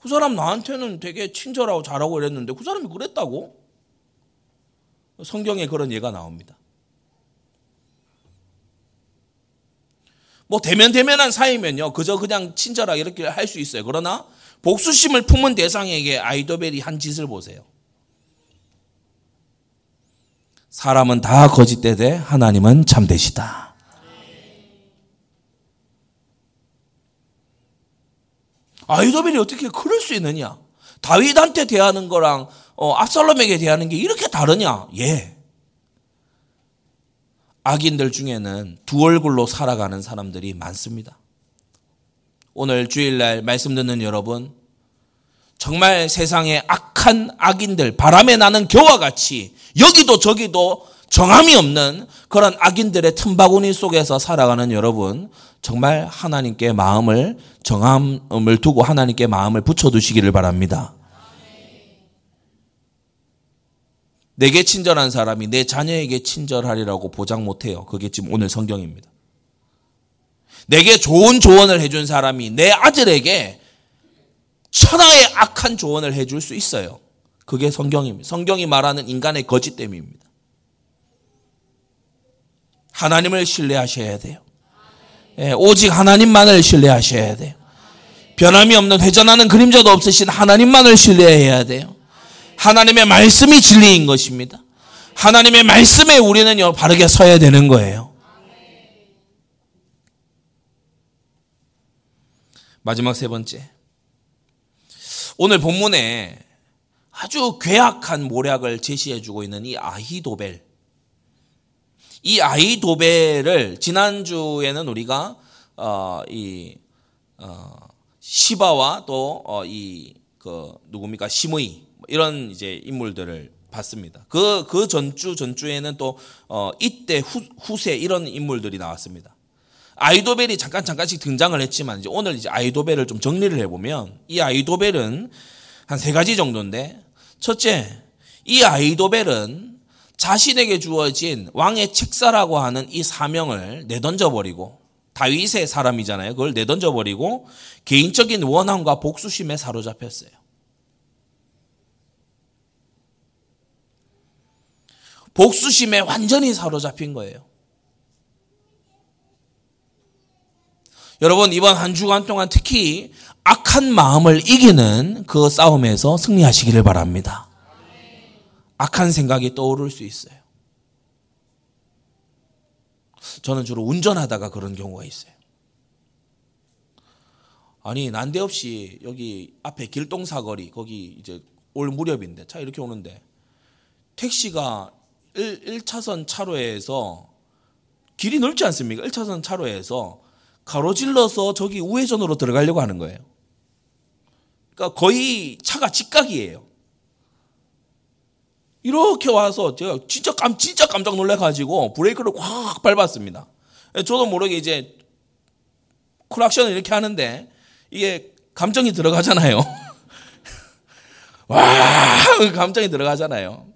그 사람 나한테는 되게 친절하고 잘하고 이랬는데 그 사람이 그랬다고? 성경에 그런 예가 나옵니다. 뭐 대면 대면한 사이면요. 그저 그냥 친절하게 이렇게 할 수 있어요. 그러나 복수심을 품은 대상에게 아이도벨이 한 짓을 보세요. 사람은 다 거짓되되 하나님은 참되시다. 아이도벨이 어떻게 그럴 수 있느냐? 다윗한테 대하는 거랑 어, 압살롬에게 대하는 게 이렇게 다르냐? 예. 악인들 중에는 두 얼굴로 살아가는 사람들이 많습니다. 오늘 주일날 말씀 듣는 여러분, 정말 세상에 악한 악인들, 바람에 나는 겨와 같이 여기도 저기도 정함이 없는 그런 악인들의 틈바구니 속에서 살아가는 여러분, 정말 하나님께 마음을 정함을 두고 하나님께 마음을 붙여두시기를 바랍니다. 내게 친절한 사람이 내 자녀에게 친절하리라고 보장 못해요. 그게 지금 오늘 성경입니다. 내게 좋은 조언을 해준 사람이 내 아들에게 천하의 악한 조언을 해줄 수 있어요. 그게 성경입니다. 성경이 말하는 인간의 거짓됨입니다. 하나님을 신뢰하셔야 돼요. 예, 오직 하나님만을 신뢰하셔야 돼요. 변함이 없는 회전하는 그림자도 없으신 하나님만을 신뢰해야 돼요. 하나님의 말씀이 진리인 것입니다. 하나님의 말씀에 우리는 바르게 서야 되는 거예요. 마지막 세 번째. 오늘 본문에 아주 괴악한 모략을 제시해 주고 있는 이 아히도벨. 이 아이도벨을 지난주에는 우리가 어, 이 어, 시바와 또이그 어, 누굽니까 시므이 이런 이제 인물들을 봤습니다. 그, 그 전주, 전주에는 또, 어, 이때 후, 후세 이런 인물들이 나왔습니다. 아이도벨이 잠깐, 잠깐씩 등장을 했지만, 이제 오늘 이제 아이도벨을 좀 정리를 해보면, 이 아이도벨은 한 세 가지 정도인데, 첫째, 이 아이도벨은 자신에게 주어진 왕의 책사라고 하는 이 사명을 내던져 버리고 다윗의 사람이잖아요. 그걸 내던져 버리고 개인적인 원함과 복수심에 사로잡혔어요. 복수심에 완전히 사로잡힌 거예요. 여러분 이번 한 주간 동안 특히 악한 마음을 이기는 그 싸움에서 승리하시기를 바랍니다. 악한 생각이 떠오를 수 있어요. 저는 주로 운전하다가 그런 경우가 있어요. 아니 난데없이 여기 앞에 길동 사거리 거기 이제 올 무렵인데 차 이렇게 오는데 택시가 1, 1차선 차로에서 길이 넓지 않습니까? 1차선 차로에서 가로질러서 저기 우회전으로 들어가려고 하는 거예요. 그러니까 거의 차가 직각이에요. 이렇게 와서 제가 진짜 깜 진짜 깜짝 놀래 가지고 브레이크를 꽉 밟았습니다. 저도 모르게 이제 쿨악션을 이렇게 하는데 이게 감정이 들어가잖아요. [laughs] 와 감정이 들어가잖아요.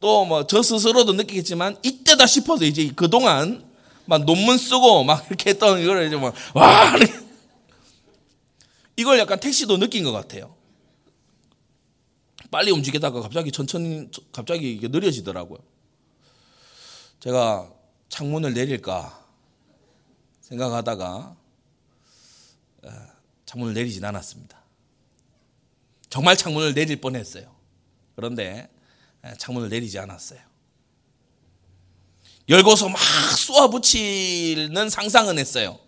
또 뭐 저 스스로도 느끼겠지만 이때다 싶어서 이제 그동안 막 논문 쓰고 막 이렇게 했던 이걸 이제 막 와 이걸 약간 택시도 느낀 것 같아요. 빨리 움직이다가 갑자기 천천히 갑자기 이게 느려지더라고요. 제가 창문을 내릴까 생각하다가 창문을 내리진 않았습니다. 정말 창문을 내릴 뻔했어요. 그런데 창문을 내리지 않았어요. 열고서 막 쏘아붙이는 상상은 했어요.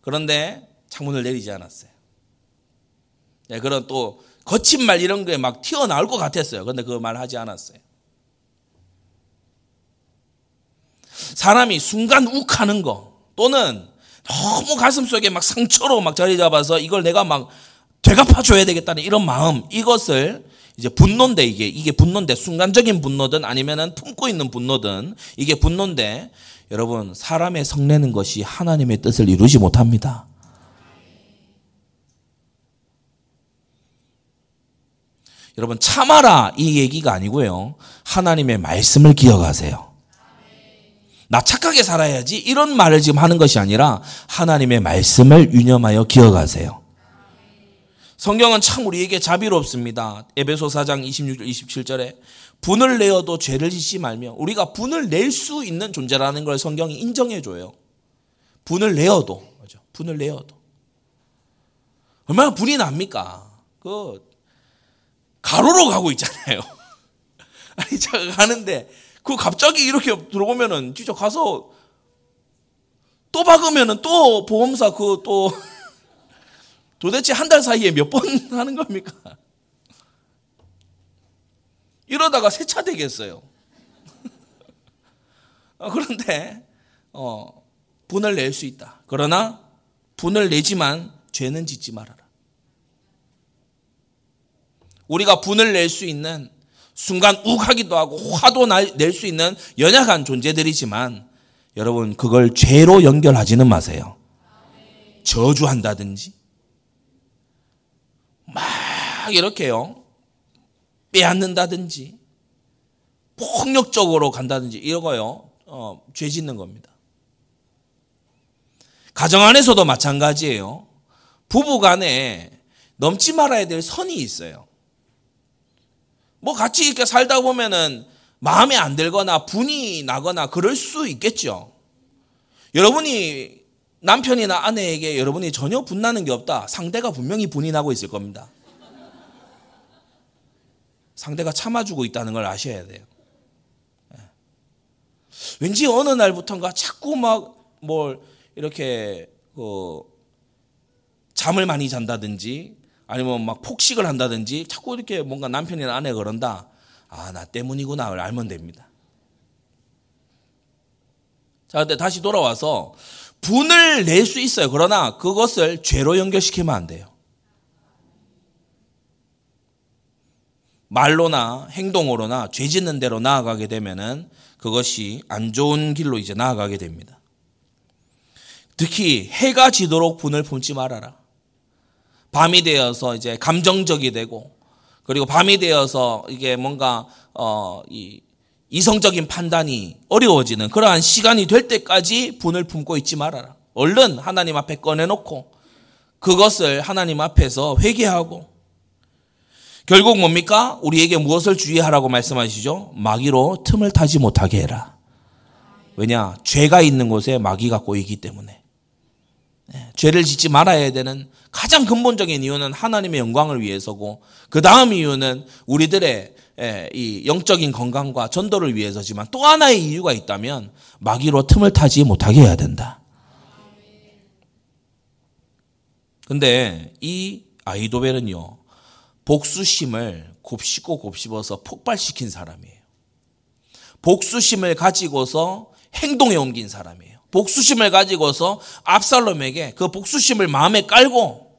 그런데 창문을 내리지 않았어요. 네, 그런 또 거친 말 이런 거에 막 튀어나올 것 같았어요. 그런데 그 말 하지 않았어요. 사람이 순간 욱하는 거 또는 너무 가슴 속에 막 상처로 막 자리 잡아서 이걸 내가 막 되갚아 줘야 되겠다는 이런 마음 이것을 이제 분노인데 이게 이게 분노인데 순간적인 분노든 아니면은 품고 있는 분노든 이게 분노인데 여러분 사람의 성내는 것이 하나님의 뜻을 이루지 못합니다. 여러분 참아라 이 얘기가 아니고요. 하나님의 말씀을 기억하세요. 나 착하게 살아야지 이런 말을 지금 하는 것이 아니라 하나님의 말씀을 유념하여 기억하세요. 성경은 참 우리에게 자비롭습니다. 에베소 4장 26절 27절에 분을 내어도 죄를 짓지 말며 우리가 분을 낼 수 있는 존재라는 걸 성경이 인정해 줘요. 분을 내어도 분을 내어도 얼마나 분이 납니까? 그 가로로 가고 있잖아요. [laughs] 아니 제가 가는데 그 갑자기 이렇게 들어오면은 진짜 가서 또 박으면은 또 보험사 그 또 [laughs] 도대체 한 달 사이에 몇 번 [laughs] 하는 겁니까? 이러다가 세차 되겠어요. 어, 그런데 어, 분을 낼 수 있다. 그러나 분을 내지만 죄는 짓지 말아라. 우리가 분을 낼 수 있는 순간 욱하기도 하고 화도 낼 수 있는 연약한 존재들이지만 여러분 그걸 죄로 연결하지는 마세요. 저주한다든지 막 이렇게요 빼앗는다든지 폭력적으로 간다든지 이거요 어, 죄 짓는 겁니다. 가정 안에서도 마찬가지예요. 부부 간에 넘지 말아야 될 선이 있어요. 뭐 같이 이렇게 살다 보면은 마음에 안 들거나 분이 나거나 그럴 수 있겠죠. 여러분이 남편이나 아내에게 여러분이 전혀 분나는 게 없다. 상대가 분명히 분이 나고 있을 겁니다. 상대가 참아주고 있다는 걸 아셔야 돼요. 예. 왠지 어느 날부터인가 자꾸 막 뭘 이렇게 그 잠을 많이 잔다든지 아니면 막 폭식을 한다든지 자꾸 이렇게 뭔가 남편이나 아내가 그런다. 아, 나 때문이구나를 알면 됩니다. 자, 근데 다시 돌아와서 분을 낼 수 있어요. 그러나 그것을 죄로 연결시키면 안 돼요. 말로나 행동으로나 죄 짓는 대로 나아가게 되면은 그것이 안 좋은 길로 이제 나아가게 됩니다. 특히 해가 지도록 분을 품지 말아라. 밤이 되어서 이제 감정적이 되고 그리고 밤이 되어서 이게 뭔가 어 이 이성적인 판단이 어려워지는 그러한 시간이 될 때까지 분을 품고 있지 말아라. 얼른 하나님 앞에 꺼내놓고 그것을 하나님 앞에서 회개하고 결국 뭡니까? 우리에게 무엇을 주의하라고 말씀하시죠? 마귀로 틈을 타지 못하게 해라. 왜냐? 죄가 있는 곳에 마귀가 꼬이기 때문에. 네, 죄를 짓지 말아야 되는 가장 근본적인 이유는 하나님의 영광을 위해서고 그 다음 이유는 우리들의 이 영적인 건강과 전도를 위해서지만 또 하나의 이유가 있다면 마귀로 틈을 타지 못하게 해야 된다. 근데 이 아이도벨은요 복수심을 곱씹고 곱씹어서 폭발시킨 사람이에요. 복수심을 가지고서 행동에 옮긴 사람이에요. 복수심을 가지고서 압살롬에게 그 복수심을 마음에 깔고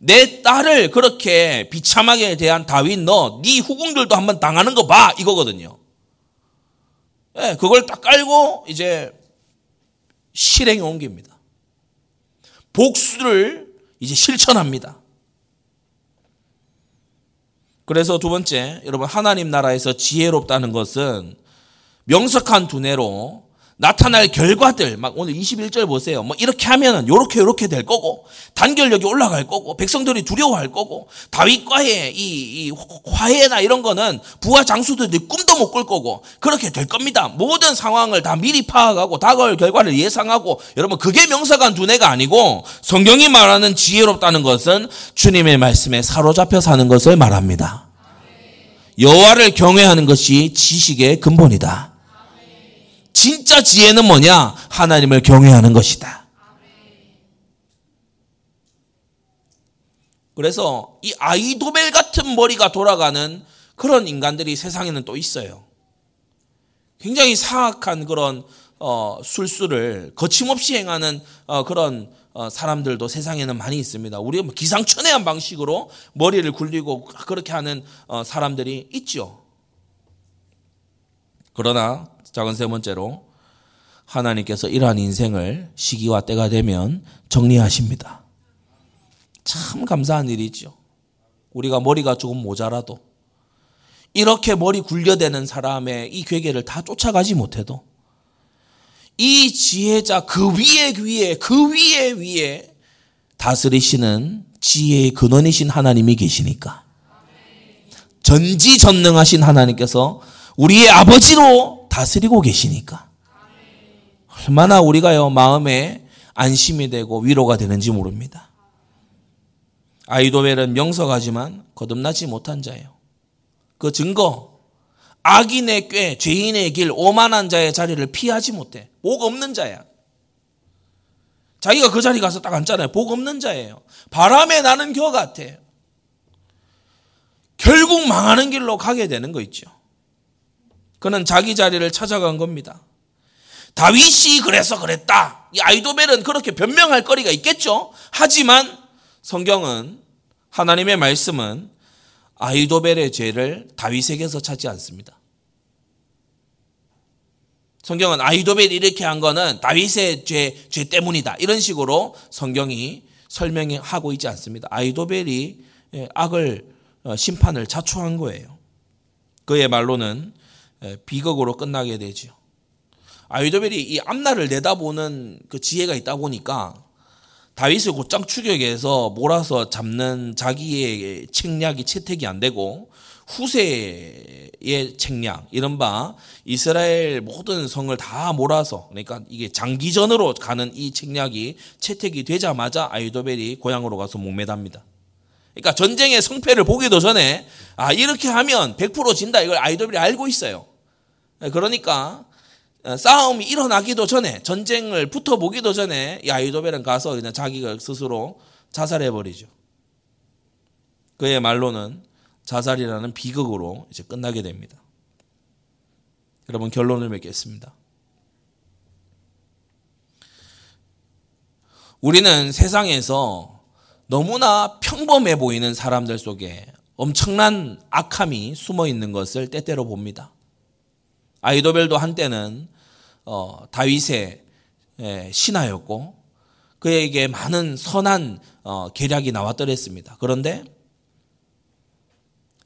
내 딸을 그렇게 비참하게 대한 다윗 너, 네 후궁들도 한번 당하는 거 봐 이거거든요. 네, 그걸 딱 깔고 이제 실행에 옮깁니다. 복수를 이제 실천합니다. 그래서 두 번째, 여러분, 하나님 나라에서 지혜롭다는 것은 명석한 두뇌로 나타날 결과들, 막 오늘 21절 보세요. 뭐 이렇게 하면은 요렇게 요렇게 될 거고, 단결력이 올라갈 거고, 백성들이 두려워할 거고, 다윗과의 이, 이 화해나 이런 거는 부하 장수들이 꿈도 못 꿀 거고, 그렇게 될 겁니다. 모든 상황을 다 미리 파악하고, 다가올 결과를 예상하고, 여러분, 그게 명석한 두뇌가 아니고, 성경이 말하는 지혜롭다는 것은 주님의 말씀에 사로잡혀 사는 것을 말합니다. 여호와를 경외하는 것이 지식의 근본이다. 진짜 지혜는 뭐냐? 하나님을 경외하는 것이다. 그래서 이 아이도벨 같은 머리가 돌아가는 그런 인간들이 세상에는 또 있어요. 굉장히 사악한 그런 어, 술수를 거침없이 행하는 어, 그런 어, 사람들도 세상에는 많이 있습니다. 우리가 뭐 기상천외한 방식으로 머리를 굴리고 그렇게 하는 어, 사람들이 있죠. 그러나 작은 세 번째로 하나님께서 이러한 인생을 시기와 때가 되면 정리하십니다. 참 감사한 일이죠. 우리가 머리가 조금 모자라도 이렇게 머리 굴려대는 사람의 이 괴계를 다 쫓아가지 못해도 이 지혜자 그 위에 위에 그 위에 위에 다스리시는 지혜의 근원이신 하나님이 계시니까 전지전능하신 하나님께서 우리의 아버지로 다스리고 계시니까. 얼마나 우리가요, 마음에 안심이 되고 위로가 되는지 모릅니다. 아이도벨은 명석하지만 거듭나지 못한 자예요. 그 증거, 악인의 꾀, 죄인의 길, 오만한 자의 자리를 피하지 못해. 복 없는 자야. 자기가 그 자리 가서 딱 앉잖아요. 복 없는 자예요. 바람에 나는 겨 같아. 결국 망하는 길로 가게 되는 거 있죠. 그는 자기 자리를 찾아간 겁니다. 다윗이 그래서 그랬다. 이 아이도벨은 그렇게 변명할 거리가 있겠죠. 하지만 성경은 하나님의 말씀은 아이도벨의 죄를 다윗에게서 찾지 않습니다. 성경은 아이도벨이 이렇게 한 거는 다윗의 죄, 죄 때문이다. 이런 식으로 성경이 설명하고 있지 않습니다. 아이도벨이 악을, 어, 심판을 자초한 거예요. 그의 말로는 비극으로 끝나게 되죠. 아이도벨이 이 앞날을 내다보는 그 지혜가 있다 보니까 다윗을 곧장 추격해서 몰아서 잡는 자기의 책략이 채택이 안 되고 후세의 책략 이른바 이스라엘 모든 성을 다 몰아서 그러니까 이게 장기전으로 가는 이 책략이 채택이 되자마자 아이도벨이 고향으로 가서 목매답니다. 그러니까 전쟁의 성패를 보기도 전에 아 이렇게 하면 100% 진다 이걸 아이도벨이 알고 있어요. 예, 그러니까 어, 싸움이 일어나기도 전에 전쟁을 붙어보기도 전에 이 아이도벨은 가서 그냥 자기가 스스로 자살해 버리죠. 그의 말로는 자살이라는 비극으로 이제 끝나게 됩니다. 여러분 결론을 맺겠습니다. 우리는 세상에서 너무나 평범해 보이는 사람들 속에 엄청난 악함이 숨어 있는 것을 때때로 봅니다. 아이도벨도 한때는 어, 다윗의 예, 신하였고 그에게 많은 선한 어, 계략이 나왔더랬습니다. 그런데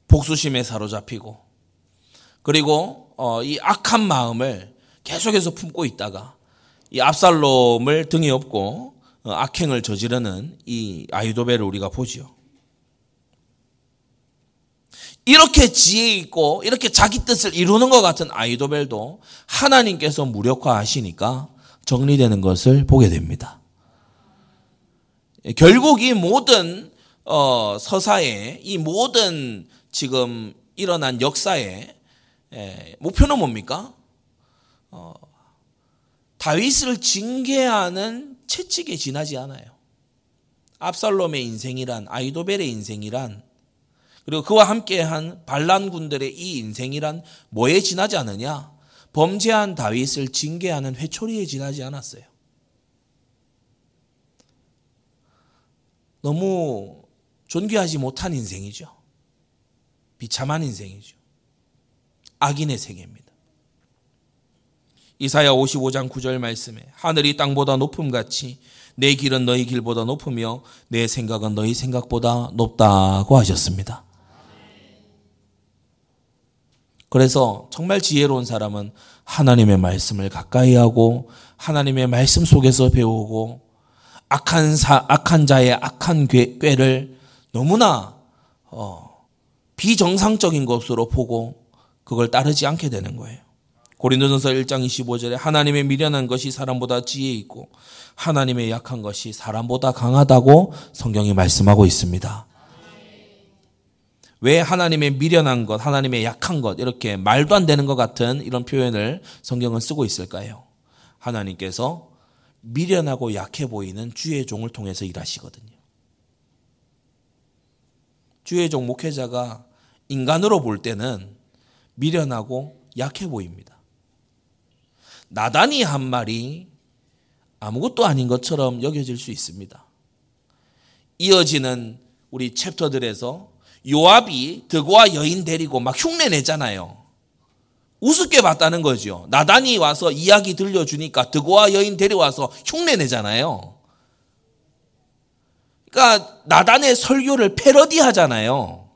복수심에 사로잡히고 그리고 어, 이 악한 마음을 계속해서 품고 있다가 이 압살롬을 등에 업고 어, 악행을 저지르는 이 아이도벨을 우리가 보지요. 이렇게 지혜 있고 이렇게 자기 뜻을 이루는 것 같은 아이도벨도 하나님께서 무력화하시니까 정리되는 것을 보게 됩니다. 결국 이 모든 어, 서사에 이 모든 지금 일어난 역사의 목표는 뭡니까? 어, 다윗을 징계하는 채찍에 지나지 않아요. 압살롬의 인생이란 아이도벨의 인생이란 그리고 그와 함께한 반란 군들의 이 인생이란 뭐에 지나지 않느냐? 범죄한 다윗을 징계하는 회초리에 지나지 않았어요. 너무 존귀하지 못한 인생이죠. 비참한 인생이죠. 악인의 세계입니다. 이사야 55장 9절 말씀에 하늘이 땅보다 높음 같이 내 길은 너희 길보다 높으며 내 생각은 너희 생각보다 높다고 하셨습니다. 그래서 정말 지혜로운 사람은 하나님의 말씀을 가까이 하고 하나님의 말씀 속에서 배우고 악한 사, 악한 자의 악한 꾀, 를 너무나 어, 비정상적인 것으로 보고 그걸 따르지 않게 되는 거예요. 고린도전서 1장 25절에 하나님의 미련한 것이 사람보다 지혜 있고 하나님의 약한 것이 사람보다 강하다고 성경이 말씀하고 있습니다. 왜 하나님의 미련한 것, 하나님의 약한 것, 이렇게 말도 안 되는 것 같은 이런 표현을 성경은 쓰고 있을까요? 하나님께서 미련하고 약해 보이는 주의 종을 통해서 일하시거든요. 주의 종 목회자가 인간으로 볼 때는 미련하고 약해 보입니다. 나단이 한 말이 아무것도 아닌 것처럼 여겨질 수 있습니다. 이어지는 우리 챕터들에서 요압이 드고와 여인 데리고 막 흉내 내잖아요. 우습게 봤다는 거죠. 나단이 와서 이야기 들려주니까 드고와 여인 데려와서 흉내 내잖아요. 그러니까 나단의 설교를 패러디 하잖아요.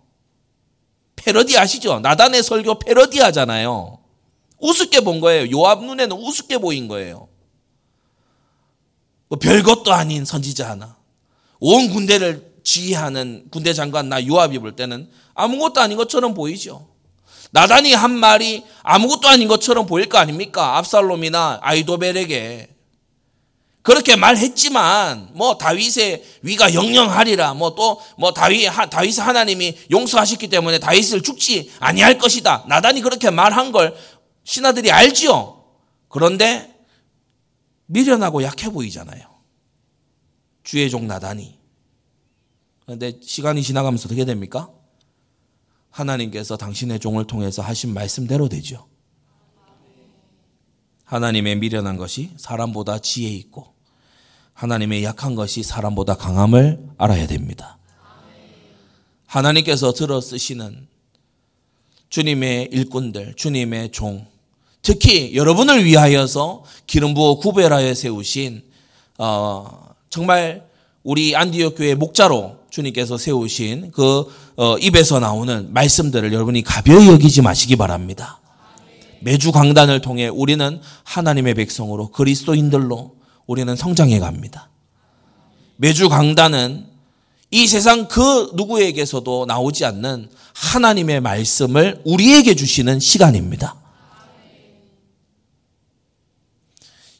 패러디 아시죠? 나단의 설교 패러디 하잖아요. 우습게 본 거예요. 요압 눈에는 우습게 보인 거예요. 뭐 별것도 아닌 선지자 하나. 온 군대를 지휘하는 군대 장관 나 요압이 볼 때는 아무것도 아닌 것처럼 보이죠. 나단이 한 말이 아무것도 아닌 것처럼 보일 거 아닙니까? 압살롬이나 아이도벨에게. 그렇게 말했지만 뭐 다윗의 위가 영영하리라 뭐 또뭐 뭐 다윗 다윗 하나님이 용서하셨기 때문에 다윗을 죽지 아니할 것이다. 나단이 그렇게 말한 걸 신하들이 알지요. 그런데 미련하고 약해 보이잖아요. 주의 종 나단이. 그런데 시간이 지나가면서 어떻게 됩니까? 하나님께서 당신의 종을 통해서 하신 말씀대로 되죠. 하나님의 미련한 것이 사람보다 지혜 있고 하나님의 약한 것이 사람보다 강함을 알아야 됩니다. 하나님께서 들어 쓰시는 주님의 일꾼들, 주님의 종, 특히 여러분을 위하여서 기름 부어 구별하여 세우신 어, 정말 우리 안디옥 교회 목자로 주님께서 세우신 그 어, 입에서 나오는 말씀들을 여러분이 가벼이 여기지 마시기 바랍니다. 매주 강단을 통해 우리는 하나님의 백성으로 그리스도인들로 우리는 성장해 갑니다. 매주 강단은 이 세상 그 누구에게서도 나오지 않는 하나님의 말씀을 우리에게 주시는 시간입니다.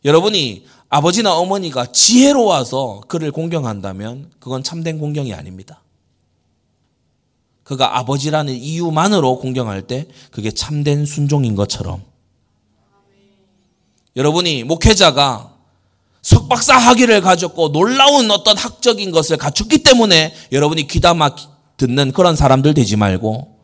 여러분이 아버지나 어머니가 지혜로워서 그를 공경한다면 그건 참된 공경이 아닙니다. 그가 아버지라는 이유만으로 공경할 때 그게 참된 순종인 것처럼 여러분이 목회자가 석박사 학위를 가졌고 놀라운 어떤 학적인 것을 갖췄기 때문에 여러분이 귀담아 듣는 그런 사람들 되지 말고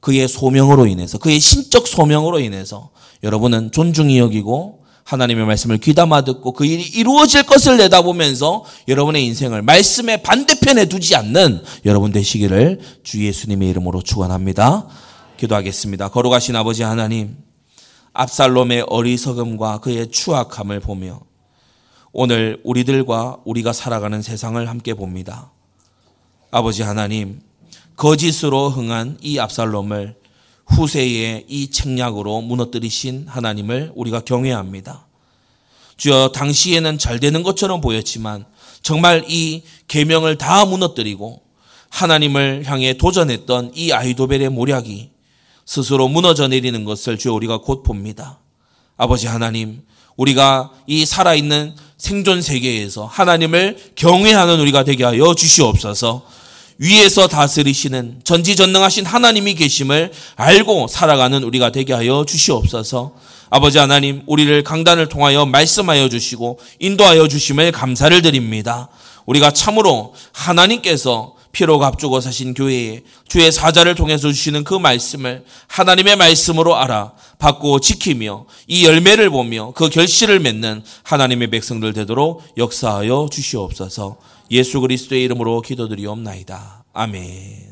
그의 소명으로 인해서 그의 신적 소명으로 인해서 여러분은 존중이 여기고 하나님의 말씀을 귀담아 듣고 그 일이 이루어질 것을 내다보면서 여러분의 인생을 말씀의 반대편에 두지 않는 여러분 되시기를 주 예수님의 이름으로 축원합니다. 기도하겠습니다. 거룩하신 아버지 하나님, 압살롬의 어리석음과 그의 추악함을 보며 오늘 우리들과 우리가 살아가는 세상을 함께 봅니다. 아버지 하나님, 거짓으로 흥한 이 압살롬을 후세의 이 책략으로 무너뜨리신 하나님을 우리가 경외합니다. 주여 당시에는 잘 되는 것처럼 보였지만 정말 이 계명을 다 무너뜨리고 하나님을 향해 도전했던 이 아이도벨의 모략이 스스로 무너져 내리는 것을 주여 우리가 곧 봅니다. 아버지 하나님, 우리가 이 살아있는 생존 세계에서 하나님을 경외하는 우리가 되게 하여 주시옵소서. 위에서 다스리시는 전지전능하신 하나님이 계심을 알고 살아가는 우리가 되게 하여 주시옵소서. 아버지 하나님, 우리를 강단을 통하여 말씀하여 주시고 인도하여 주심을 감사를 드립니다. 우리가 참으로 하나님께서 피로 값주고 사신 교회에 주의 사자를 통해서 주시는 그 말씀을 하나님의 말씀으로 알아 받고 지키며 이 열매를 보며 그 결실을 맺는 하나님의 백성들 되도록 역사하여 주시옵소서. 예수 그리스도의 이름으로 기도드리옵나이다. 아멘.